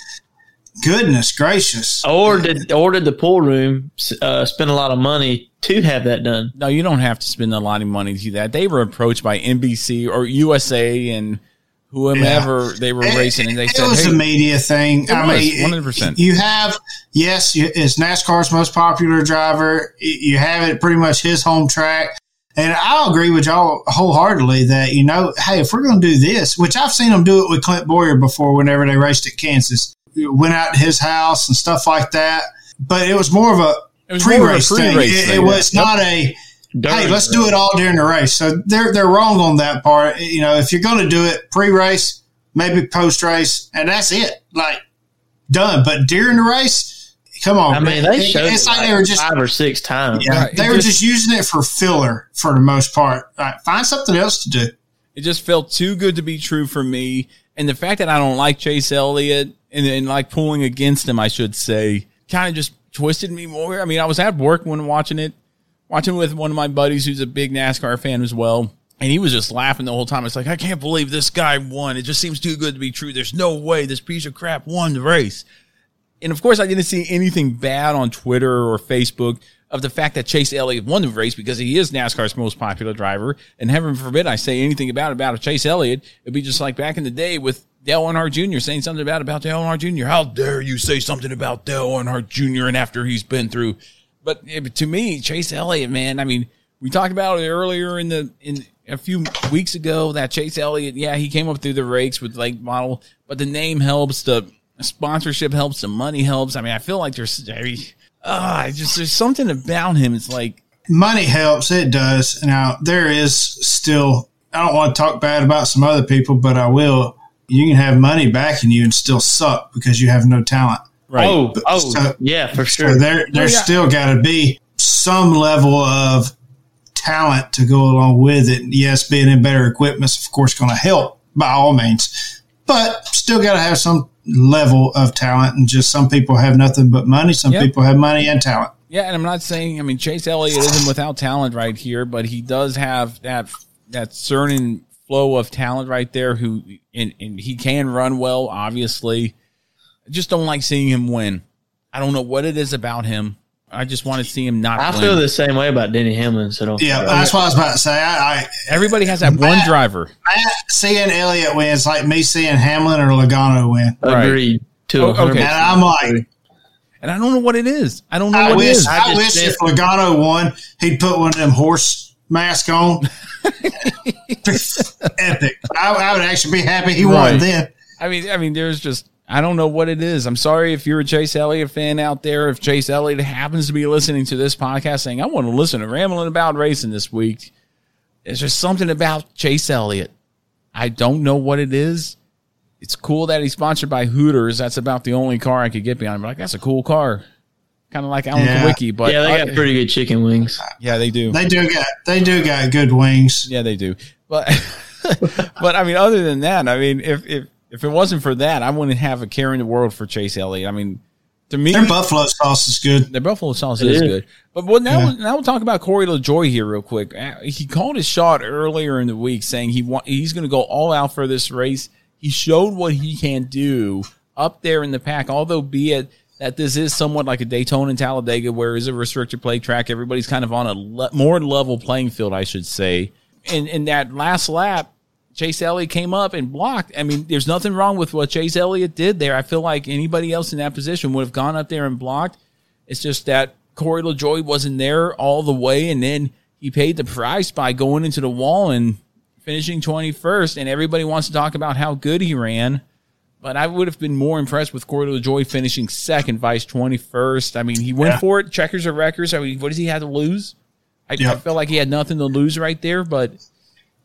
goodness gracious. Or did or did the pool room uh, spend a lot of money to have that done? no, you don't have to spend a lot of money to do that. They were approached by NBC or USA and whomever they were It- racing, and they it said, was "Hey, a media thing. It I was, mean, 100%. You have yes, it's NASCAR's most popular driver. You have it pretty much his home track. And I'll agree with y'all wholeheartedly that, you know, hey, if we're going to do this, which I've seen them do it with Clint Bowyer before whenever they raced at Kansas, went out to his house and stuff like that. But it was more of a It was more of a pre-race thing. pre-race It, it was yeah. not a, During hey, let's do it all during the race. So they're they're wrong on that part. You know, if you're going to do it pre-race, maybe post-race, and that's it. Like done. But during the race, come on. I mean, they It- showed it's it like like they were just five or six times. yeah, Right, they it were just- just using it for filler for the most part. Like, find something else to do. It just felt too good to be true for me. And the fact that I don't like Chase Elliott and, and like pulling against him, I should say, kind of just twisted me more. I mean, I was at work when watching it, watching with one of my buddies who's a big NASCAR fan as well. And he was just laughing the whole time. It's like, I can't believe this guy won. It just seems too good to be true. There's no way this piece of crap won the race. And of course, I didn't see anything bad on Twitter or Facebook of the fact that Chase Elliott won the race because he is NASCAR's most popular driver. And heaven forbid I say anything about about Chase Elliott. It'd be just like back in the day with Dale Earnhardt Jr. saying something about about Dale Earnhardt Jr. How dare you say something about Dale Earnhardt Jr. and after he's been through. But eh, to me, Chase Elliott, man, I mean, we talked about it earlier in the in a few weeks ago that Chase Elliott, yeah, he came up through the rakes with late model, but the name helps, the sponsorship helps, the money helps. I mean, I feel like there's, I mean, ah, just there's something about him. It's like Money helps. It does. Now there is still. I don't want to talk bad about some other people, but I will. You can have money backing you and still suck because you have no talent. right. Oh, oh, So- yeah, for So sure. there, there's yeah. still got to be some level of talent to go along with it. Yes, being in better equipment is of course going to help by all means, but still got to have some level of talent. And just some people have nothing but money. Some Yep. people have money and talent. Yeah, and I'm not saying I mean Chase Elliott isn't without talent right here, but he does have that that certain flow of talent right there. Who and, and he can run well, obviously. I just don't like seeing him win. I don't know what it is about him. I just want to see him not. I win. feel the same way about Denny Hamlin. So don't. Yeah, that's what I was about to say. I, I Everybody has that one driver. Matt seeing Elliott win is like me seeing Hamlin or Logano win. Agreed. To Oh, okay. And I'm like, and I don't know what it is. I don't know I what it wish, is. I, wish if Logano won, he'd put one of them horse mask on. Epic. I, I would actually be happy he won then. I mean, I mean, there's just I don't know what it is. I'm sorry if you're a Chase Elliott fan out there. If Chase Elliott happens to be listening to this podcast, saying I want to listen to rambling about racing this week, there's just something about Chase Elliott. I don't know what it is. It's cool that he's sponsored by Hooters. That's about the only car I could get behind. But like, that's a cool car, kind of like Alan Yeah. Kulwicki. But yeah, they I- got pretty good chicken wings. Yeah, they do. They do got they do got good wings. Yeah, they do. But but I mean, other than that, I mean, if if if it wasn't for that, I wouldn't have a care in the world for Chase Elliott. I mean, to me, Their buffalo sauce is good. their buffalo sauce It is is. good. But well, now Yeah. now we'll talk about Corey LaJoie here real quick. Uh, He called his shot earlier in the week, saying he want he's going to go all out for this race. He showed what he can do up there in the pack. Although, be it that this is somewhat like a Daytona and Talladega, where it's a restricted play track, everybody's kind of on a le- more level playing field, I should say. And in that last lap, Chase Elliott came up and blocked. I mean, there's nothing wrong with what Chase Elliott did there. I feel like anybody else in that position would have gone up there and blocked. It's just that Corey LaJoie wasn't there all the way, and then he paid the price by going into the wall and finishing 21st. And everybody wants to talk about how good he ran. But I would have been more impressed with Corey LaJoie finishing second, vice 21st. I mean, he went Yeah. for it, checkers of records. I mean, what does he have to lose? I, I felt like he had nothing to lose right there, but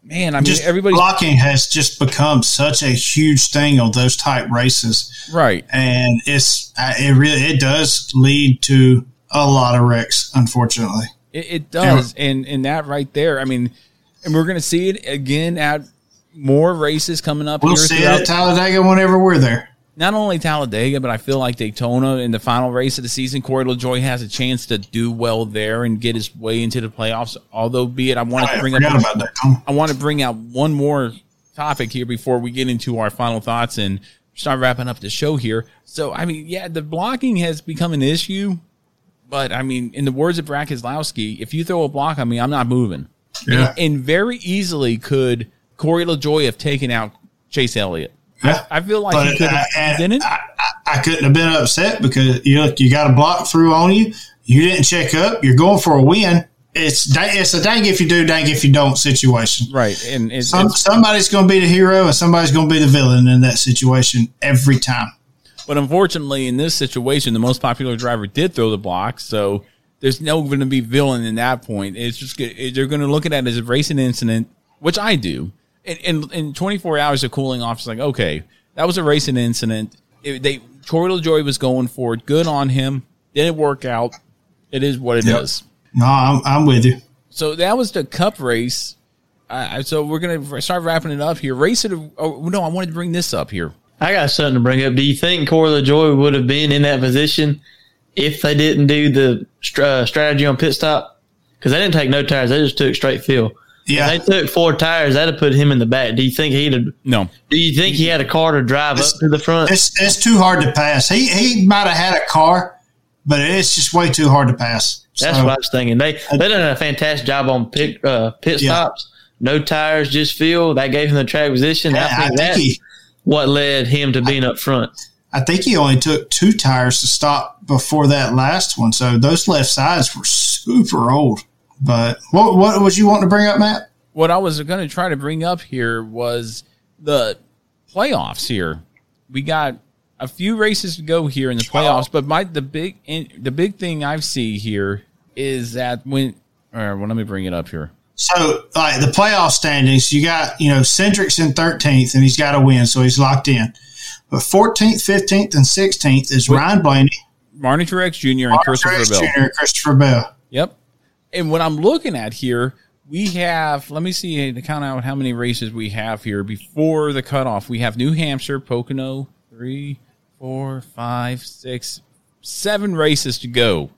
man, I mean, just everybody's blocking has just become such a huge thing on those type races, right. and it's uh, it really it does lead to a lot of wrecks, unfortunately. It, it does, and and that right there. I mean, and we're going to see it again at more races coming up. We'll here see it at Talladega whenever we're there. Not only Talladega, but I feel like Daytona in the final race of the season, Corey LaJoie has a chance to do well there and get his way into the playoffs. Although, be it, I want I to bring up. I want to bring out one more topic here before we get into our final thoughts and start wrapping up the show here. So, I mean, yeah, the blocking has become an issue, but I mean, in the words of Brad Keselowski, if you throw a block on me, I'm not moving. Yeah. And, and very easily could Corey LaJoie have taken out Chase Elliott. Yeah. I feel like But, he uh, and didn't. I, I couldn't have been upset because you look, you got a block through on you. You didn't check up. You're going for a win. It's it's a dang if you do, dang if you don't situation. Right, and it's, Some, it's- somebody's going to be the hero and somebody's going to be the villain in that situation every time. but unfortunately, in this situation, the most popular driver did throw the block, so there's no going to be villain in that point. It's just they're going to look at it as a racing incident, which I do. In, in, in 24 hours of cooling off, it's like okay, that was a racing incident. It, they Corey LaJoie was going for it. Good on him. Didn't work out. It is what it is. Yep. No, I'm, I'm with you. So that was the Cup race. Uh, so we're gonna start wrapping it up here. Race it. Oh no, I wanted to bring this up here. I got something to bring up. Do you think Corey LaJoie would have been in that position if they didn't do the str- uh, strategy on pit stop? Because they didn't take no tires; they just took straight fill. Yeah. If they took four tires, that'd have put him in the back. Do you think he'd have? No. Do you think he had a car to drive up to the front? It's it's too hard to pass. He he might have had a car, but it's just way too hard to pass. That's So- what I was thinking. They they done a fantastic job on pit uh, pit Yeah. stops. No tires, just fuel. That gave him the track position. Yeah, I think I think that's he- what led him to being up front. I think he only took two tires to stop before that last one. So those left sides were super old. But what what was you wanting to bring up, Matt? What I was going to try to bring up here was the playoffs. Here, we got a few races to go here in the playoffs, but my the big in, the big thing I see here is that when. All right, well, let me bring it up here. So like the playoff standings, you got you know Cindric's in thirteenth and he's got to win, so he's locked in. But fourteenth, fifteenth, and sixteenth is Ryan Blaney, Marty Truex Jr. and Christopher Truex Bell. Jr., and Christopher Bell. Yep. And what I'm looking at here, we have, let me see to count out how many races we have here before the cutoff. We have New Hampshire, Pocono, three, four, five, six, seven races to go.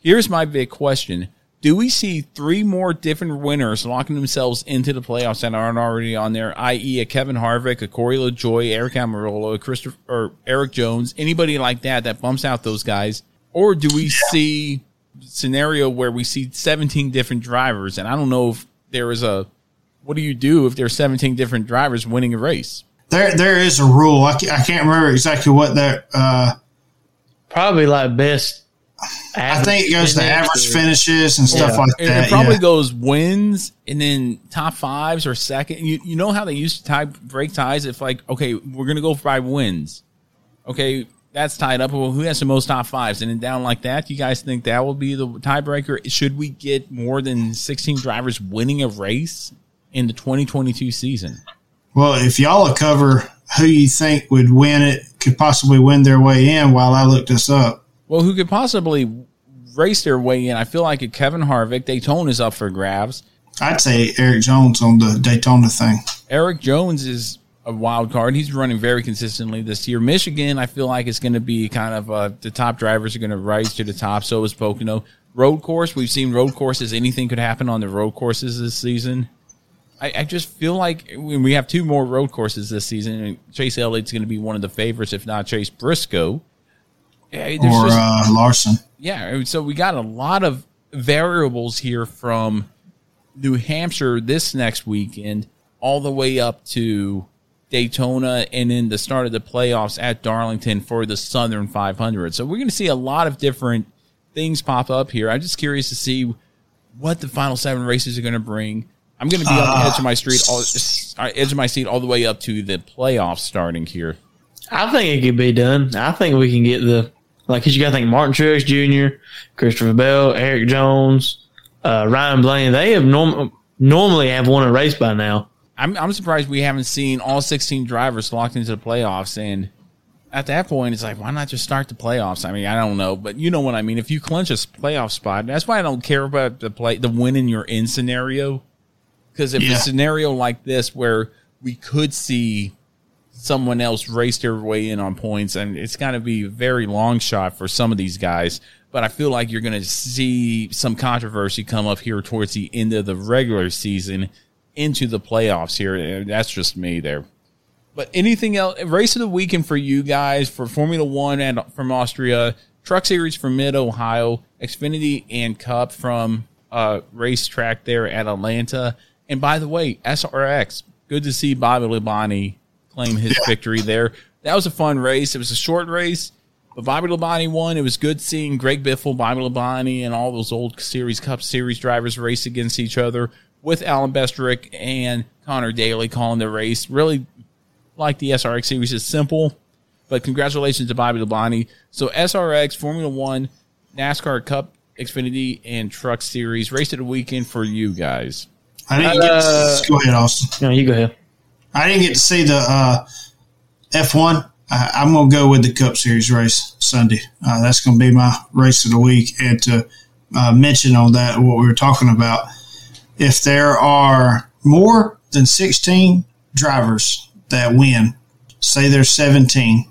Here's my big question do we see three more different winners locking themselves into the playoffs that aren't already on there, i.e., a Kevin Harvick, a Corey LaJoie, Aric Almirola, a Christopher, or Erik Jones, anybody like that that bumps out those guys? Or do we see scenario where we see 17 different drivers? And I don't know if there is a, what do you do if there's 17 different drivers winning a race? There, there is a rule. I can't, I can't remember exactly what that. Uh, Probably like best. I think it goes to average finishes and stuff Yeah. like It- that. It probably yeah. goes wins and then top fives or second. You you know how they used to tie break ties if like okay we're gonna go by wins, okay that's tied up. Well, who has the most top fives and then down like that? You guys think that will be the tiebreaker? Should we get more than sixteen drivers winning a race in the twenty twenty two season? Well, if y'all cover who you think would win it, could possibly win their way in while I look this up. Well, who could possibly race their way in? I feel like a Kevin Harvick, Daytona is up for grabs. I'd say Erik Jones on the Daytona thing. Erik Jones is a wild card. He's running very consistently this year. Michigan, I feel like it's going to be kind of uh, the top drivers are going to rise to the top. So is Pocono. Road course, we've seen road courses. Anything could happen on the road courses this season. I, I just feel like when we have two more road courses this season, Chase Elliott's going to be one of the favorites, if not Chase Briscoe. Yeah, Or just- uh, Larson. yeah, so we got a lot of variables here from New Hampshire this next weekend all the way up to Daytona and then the start of the playoffs at Darlington for the Southern 500. So we're going to see a lot of different things pop up here. I'm just curious to see what the final seven races are going to bring. I'm going to be on the edge of my street, all, uh, edge of my seat, all the way up to the playoffs starting here. I think it could be done. I think we can get the like. 'cause you got to think Martin Truex Jr., Christopher Bell, Erik Jones, uh, Ryan Blaney. They have norm- normally have won a race by now. I'm I'm surprised we haven't seen all 16 drivers locked into the playoffs. And at that point, it's like, why not just start the playoffs? I mean, I don't know, but you know what I mean. If you clinch a playoff spot, that's why I don't care about the play the winning you're in scenario. Because if Yeah. a scenario like this where we could see someone else race their way in on points, and it's got to be a very long shot for some of these guys. But I feel like you're going to see some controversy come up here towards the end of the regular season into the playoffs here. That's just me there. But anything else? Race of the weekend for you guys for Formula One and from Austria, Truck Series from Mid Ohio, Xfinity and Cup from uh, racetrack there at Atlanta. And by the way, SRX, good to see Bobby Labonte claim his victory there. That was a fun race. It was a short race, but Bobby Labonte won. It was good seeing Greg Biffle, Bobby Labonte, and all those old Series Cup Series drivers race against each other with Allen Bestwick and Connor Daly calling the race. Really like the SRX series. is simple, but congratulations to Bobby Labonte. So SRX, Formula One, NASCAR Cup, Xfinity, and Truck Series race of the weekend for you guys. I didn't get Uh, to, go ahead, Austin. No, you go ahead. I didn't get to see the uh, F1. I, I'm going to go with the Cup Series race Sunday. Uh, that's going to be my race of the week. And to uh, mention on that, what we were talking about, if there are more than 16 drivers that win, say there's 17,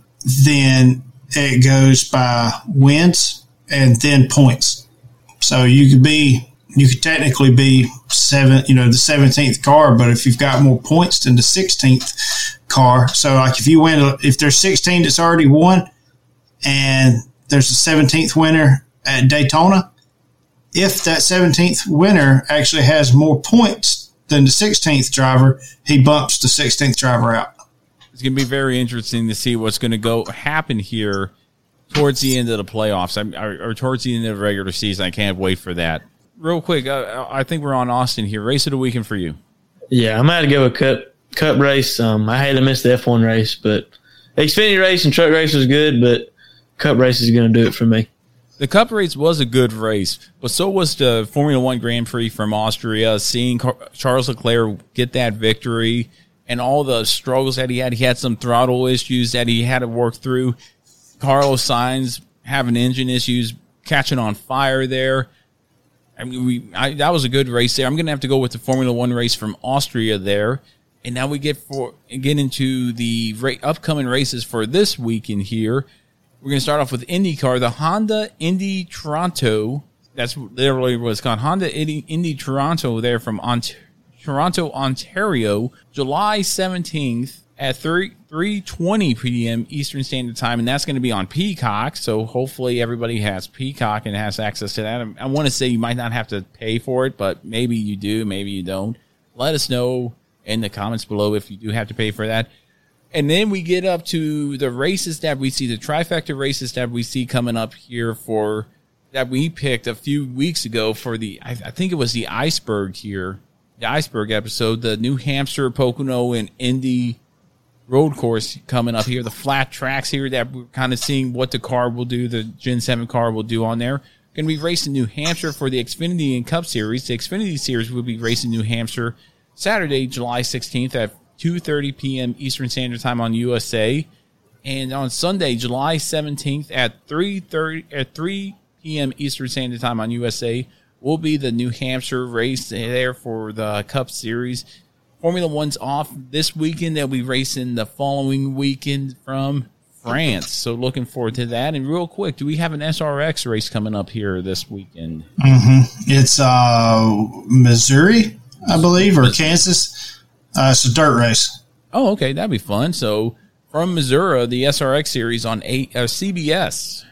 then it goes by wins and then points. So you could be, you could technically be seven, you know, the 17th car, but if you've got more points than the 16th car, so like if you win, if there's 16 that's already won and there's a 17th winner at Daytona, if that 17th winner actually has more points than the 16th driver, he bumps the 16th driver out. It's going to be very interesting to see what's going to go happen here towards the end of the playoffs I'm- or, or towards the end of the regular season. I can't wait for that. Real quick, uh, I think we're on Austin here. Race of the weekend for you. Yeah, I'm gonna have to go with cup cup race. Um, I hate to miss the F1 race, but Xfinity race and truck race was good, but cup race is gonna do it for me. The Cup race was a good race, but so was the Formula One Grand Prix from Austria. Seeing Charles Leclerc get that victory and all the struggles that he had, he had some throttle issues that he had to work through. Carlos Sainz having engine issues, catching on fire there. I mean, we I, that was a good race there. I'm going to have to go with the Formula One race from Austria there, and now we get for get into the ra- upcoming races for this weekend here. We're going to start off with IndyCar, the Honda Indy Toronto That's literally what's called Honda Indy, Indy Toronto there from Ont- Toronto, Ontario, July 17th at 3 3:20 p.m. Eastern Standard Time, and that's going to be on Peacock. So hopefully everybody has Peacock and has access to that. I want to say you might not have to pay for it, but maybe you do, maybe you don't. Let us know in the comments below if you do have to pay for that. And then we get up to the races that we see, the trifecta races that we see coming up here for that we picked a few weeks ago for the, I, I think it was the iceberg here, the iceberg episode, the New Hampshire, Pocono, and Indy road course coming up here, the flat tracks here that we're kind of seeing what the car will do, the Gen 7 car will do on there. Going to be racing New Hampshire for the Xfinity and Cup Series. The Xfinity Series will be racing New Hampshire Saturday, July 16th at 2:30 p.m. Eastern Standard Time on USA, and on Sunday, July 17th at 3:30 at 3 p.m. Eastern Standard Time on USA will be the New Hampshire race there for the Cup Series. Formula One's off this weekend. They'll be racing the following weekend from France. So looking forward to that. And real quick, do we have an SRX race coming up here this weekend? hmm It's uh, Missouri, I believe, or Kansas. Uh, it's a dirt race. Oh, okay, that'd be fun. So from Missouri, the SRX series on eight uh, CBS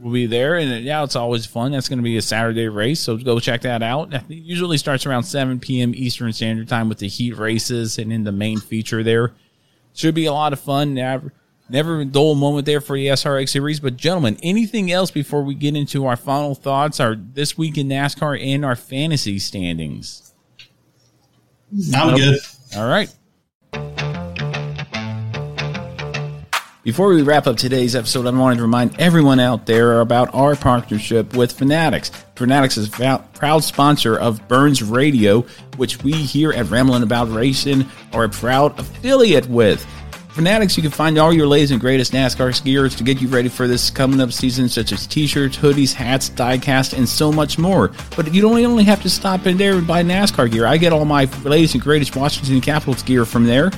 will be there, and yeah, it's always fun. That's going to be a Saturday race, so go check that out. It usually starts around 7 p.m. Eastern Standard Time with the heat races, and in the main feature there should be a lot of fun. Never, never dull moment there for the SRX series. But gentlemen, anything else before we get into our final thoughts? Our this week in NASCAR and our fantasy standings. I'm Nope. good. All right. Before we wrap up today's episode, I wanted to remind everyone out there about our partnership with Fanatics. Fanatics is a proud sponsor of Burns Radio, which we here at Ramblin' About Racing are a proud affiliate with. Fanatics, you can find all your latest and greatest NASCAR gears to get you ready for this coming up season, such as t-shirts, hoodies, hats, diecast, and so much more. But you don't only have to stop in there and buy NASCAR gear. I get all my latest and greatest Washington Capitals gear from there.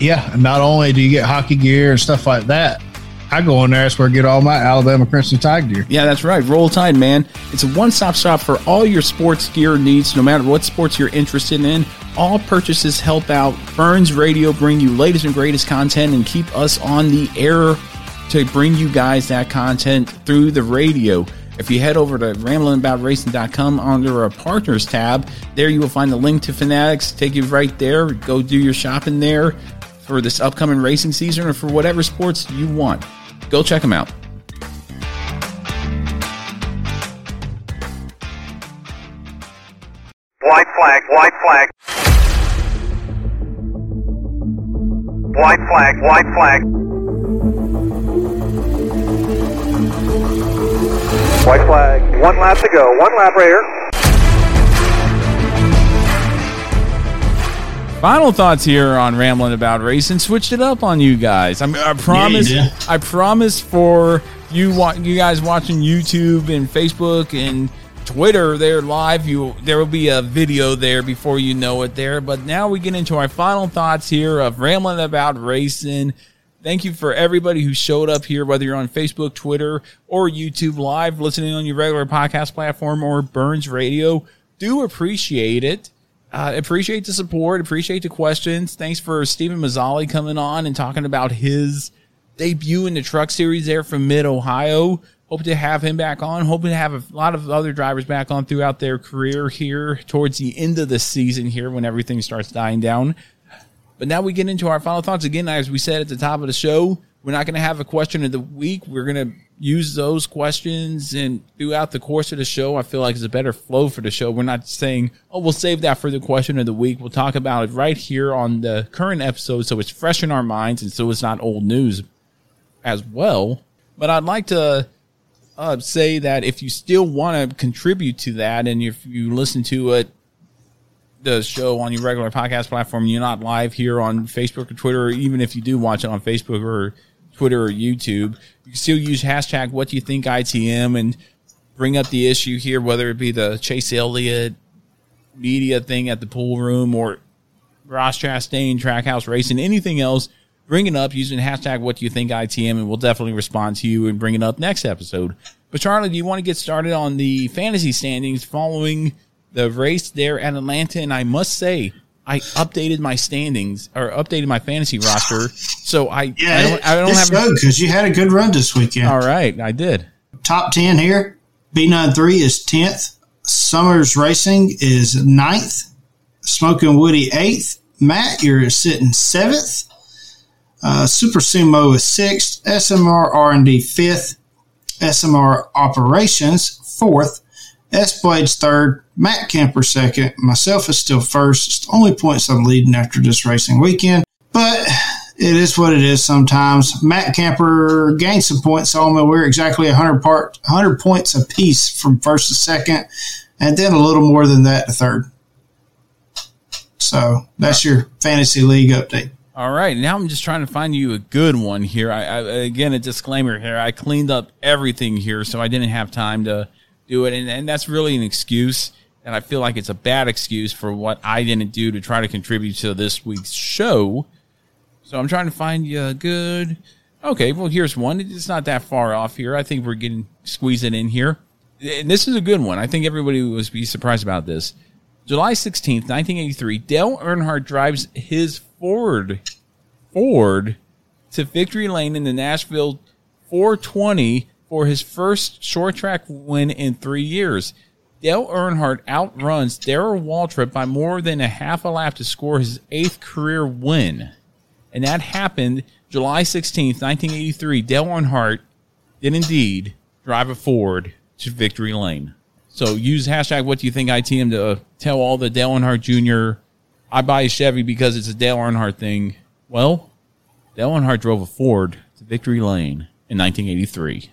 Yeah, and not only do you get hockey gear and stuff like that, I go in there. That's where I get all my Alabama Crimson Tide gear. Yeah, that's right. Roll Tide, man. It's a one stop shop for all your sports gear needs, no matter what sports you're interested in. All purchases help out Burns Radio, bring you latest and greatest content, and keep us on the air to bring you guys that content through the radio. If you head over to ramblinaboutracing.com under our partners tab, there you will find the link to Fanatics. Take you right there. Go do your shopping there for this upcoming racing season or for whatever sports you want. Go check them out. White flag, white flag. White flag, white flag. White flag. One lap to go. One lap right here. Final thoughts here on rambling about racing. Switched it up on you guys. I, I promise. did. I promise for you, wa- you guys watching YouTube and Facebook and Twitter. There live. You there will be a video there before you know it. There. But now we get into our final thoughts here of rambling about racing. Thank you for everybody who showed up here, whether you're on Facebook, Twitter, or YouTube Live, listening on your regular podcast platform or Burns Radio. Do appreciate it. Uh, appreciate the support. Appreciate the questions. Thanks for Stephen Mallozzi coming on and talking about his debut in the truck series there from Mid Ohio. Hope to have him back on. Hoping to have a lot of other drivers back on throughout their career here towards the end of the season here when everything starts dying down. But now we get into our final thoughts again. As we said at the top of the show, we're not going to have a question of the week. We're going to use those questions and throughout the course of the show. I feel like it's a better flow for the show. We're not saying, oh, we'll save that for the question of the week. We'll talk about it right here on the current episode so it's fresh in our minds and so it's not old news as well. But I'd like to uh, say that if you still want to contribute to that and if you listen to it the show on your regular podcast platform, you're not live here on Facebook or Twitter, or even if you do watch it on Facebook or Twitter or YouTube, you can still use hashtag what do you think ITM and bring up the issue here, whether it be the Chase Elliott media thing at the pool room or Ross Chastain, Trackhouse Racing, anything else, bring it up using hashtag what do you think ITM and we'll definitely respond to you and bring it up next episode. But But Charlie, do you want to get started on the fantasy standings following the race there at Atlanta? And I must say, I updated my standings or updated my fantasy roster, so I Yeah, I don't, I don't it's have good because you had a good run this weekend. All right, I did. Top 10 here. B93 is 10th. Summers Racing is 9th. Smoking Woody 8th. Matt, you're sitting 7th. Uh, Super Sumo is 6th. SMR R&D 5th. SMR Operations 4th. S Blades 3rd. Matt Camper 2nd. Myself is still 1st. It's the only points I'm leading after this racing weekend. But it is what it is sometimes. Matt Camper gained some points on me. We're exactly 100, part, 100 points apiece from first to second, and then a little more than that to third. So that's your fantasy league update. All right, now I'm just trying to find you a good one here. I, I again a disclaimer here. I cleaned up everything here, so I didn't have time to do it, and, and that's really an excuse. And I feel like it's a bad excuse for what I didn't do to try to contribute to this week's show. So I'm trying to find you a good. Okay, well here's one. It's not that far off here. I think we're getting squeezing in here. And this is a good one. I think everybody was be surprised about this. July 16th, 1983, Dale Earnhardt drives his Ford Ford to victory lane in the Nashville 420 for his first short track win in three years. Dale Earnhardt outruns Darrell Waltrip by more than a half a lap to score his eighth career win. And that happened July 16th, 1983. Dale Earnhardt did indeed drive a Ford to victory lane. So use hashtag what do you think ITM to uh, tell all the Dale Earnhardt Jr. I buy a Chevy because it's a Dale Earnhardt thing. Well, Dale Earnhardt drove a Ford to victory lane in 1983.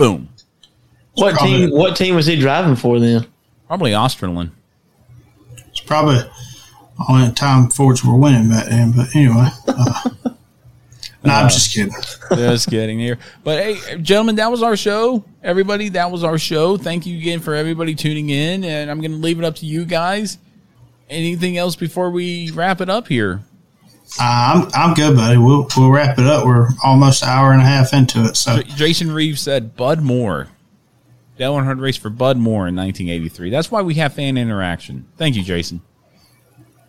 Boom. What team? What team was he driving for then? Probably Osterlund. It's probably only time Fords were winning back then. But anyway, uh, no, I'm just kidding. Just kidding here. But hey, gentlemen, that was our show. Everybody, that was our show. Thank you again for everybody tuning in. And I'm going to leave it up to you guys. Anything else before we wrap it up here? Uh, I'm I'm good, buddy. We'll we'll wrap it up. We're almost an hour and a half into it. So Jason Reeves said Bud Moore. Dale Earnhardt race for Bud Moore in 1983. That's why we have fan interaction. Thank you, Jason.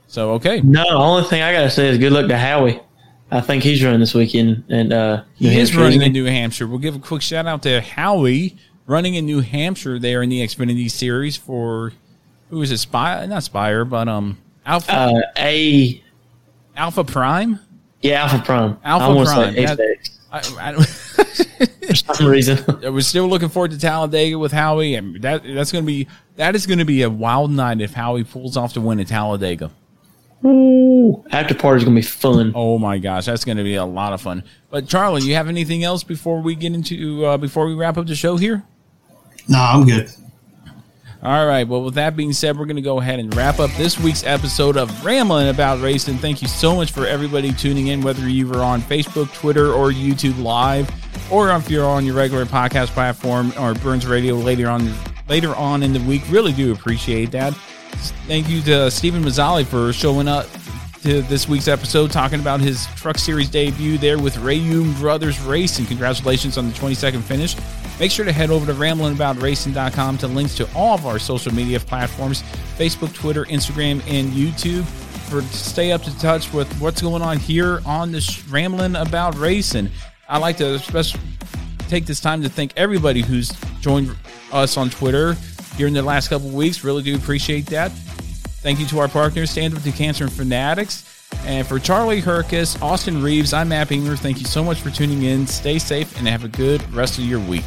So okay, No, the only thing I gotta say is good luck to Howie. I think he's running this weekend, and uh, New he is Hampshire, running in New Hampshire. We'll give a quick shout out to Howie running in New Hampshire there in the Xfinity Series for who is it? Spire, not Spire, but um Alpha Uh, A Alpha Prime. Yeah, Alpha Prime. Alpha I Prime. said That- I, I for some reason. We're still looking forward to Talladega with Howie, and that that's going to be that is going to be a wild night if Howie pulls off to win at Talladega. Ooh, after party's gonna be fun. Oh my gosh, that's going to be a lot of fun. But Charlie, you have anything else before we get into uh, before we wrap up the show here? no, I'm good. All right. Well, with that being said, we're going to go ahead and wrap up this week's episode of Rambling About Racing. Thank you so much for everybody tuning in, whether you were on Facebook, Twitter, or YouTube Live, or if you're on your regular podcast platform or Burns Radio later on later on in the week. Really do appreciate that. Thank you to Stephen Mallozzi for showing up to this week's episode, talking about his Truck Series debut there with Reaume Brothers Racing. Congratulations on the 22nd finish. Make sure to head over to ramblingaboutracing.com to links to all of our social media platforms Facebook, Twitter, Instagram, and YouTube for stay up to touch with what's going on here on the sh- Rambling About Racing. I'd like to especially take this time to thank everybody who's joined us on Twitter during the last couple weeks. Really do appreciate that. Thank you to our partners, Stand Up to Cancer and Fanatics. And for Charlie Herkus, Austin Reeves, I'm Matt Beamer. Thank you so much for tuning in. Stay safe and have a good rest of your week.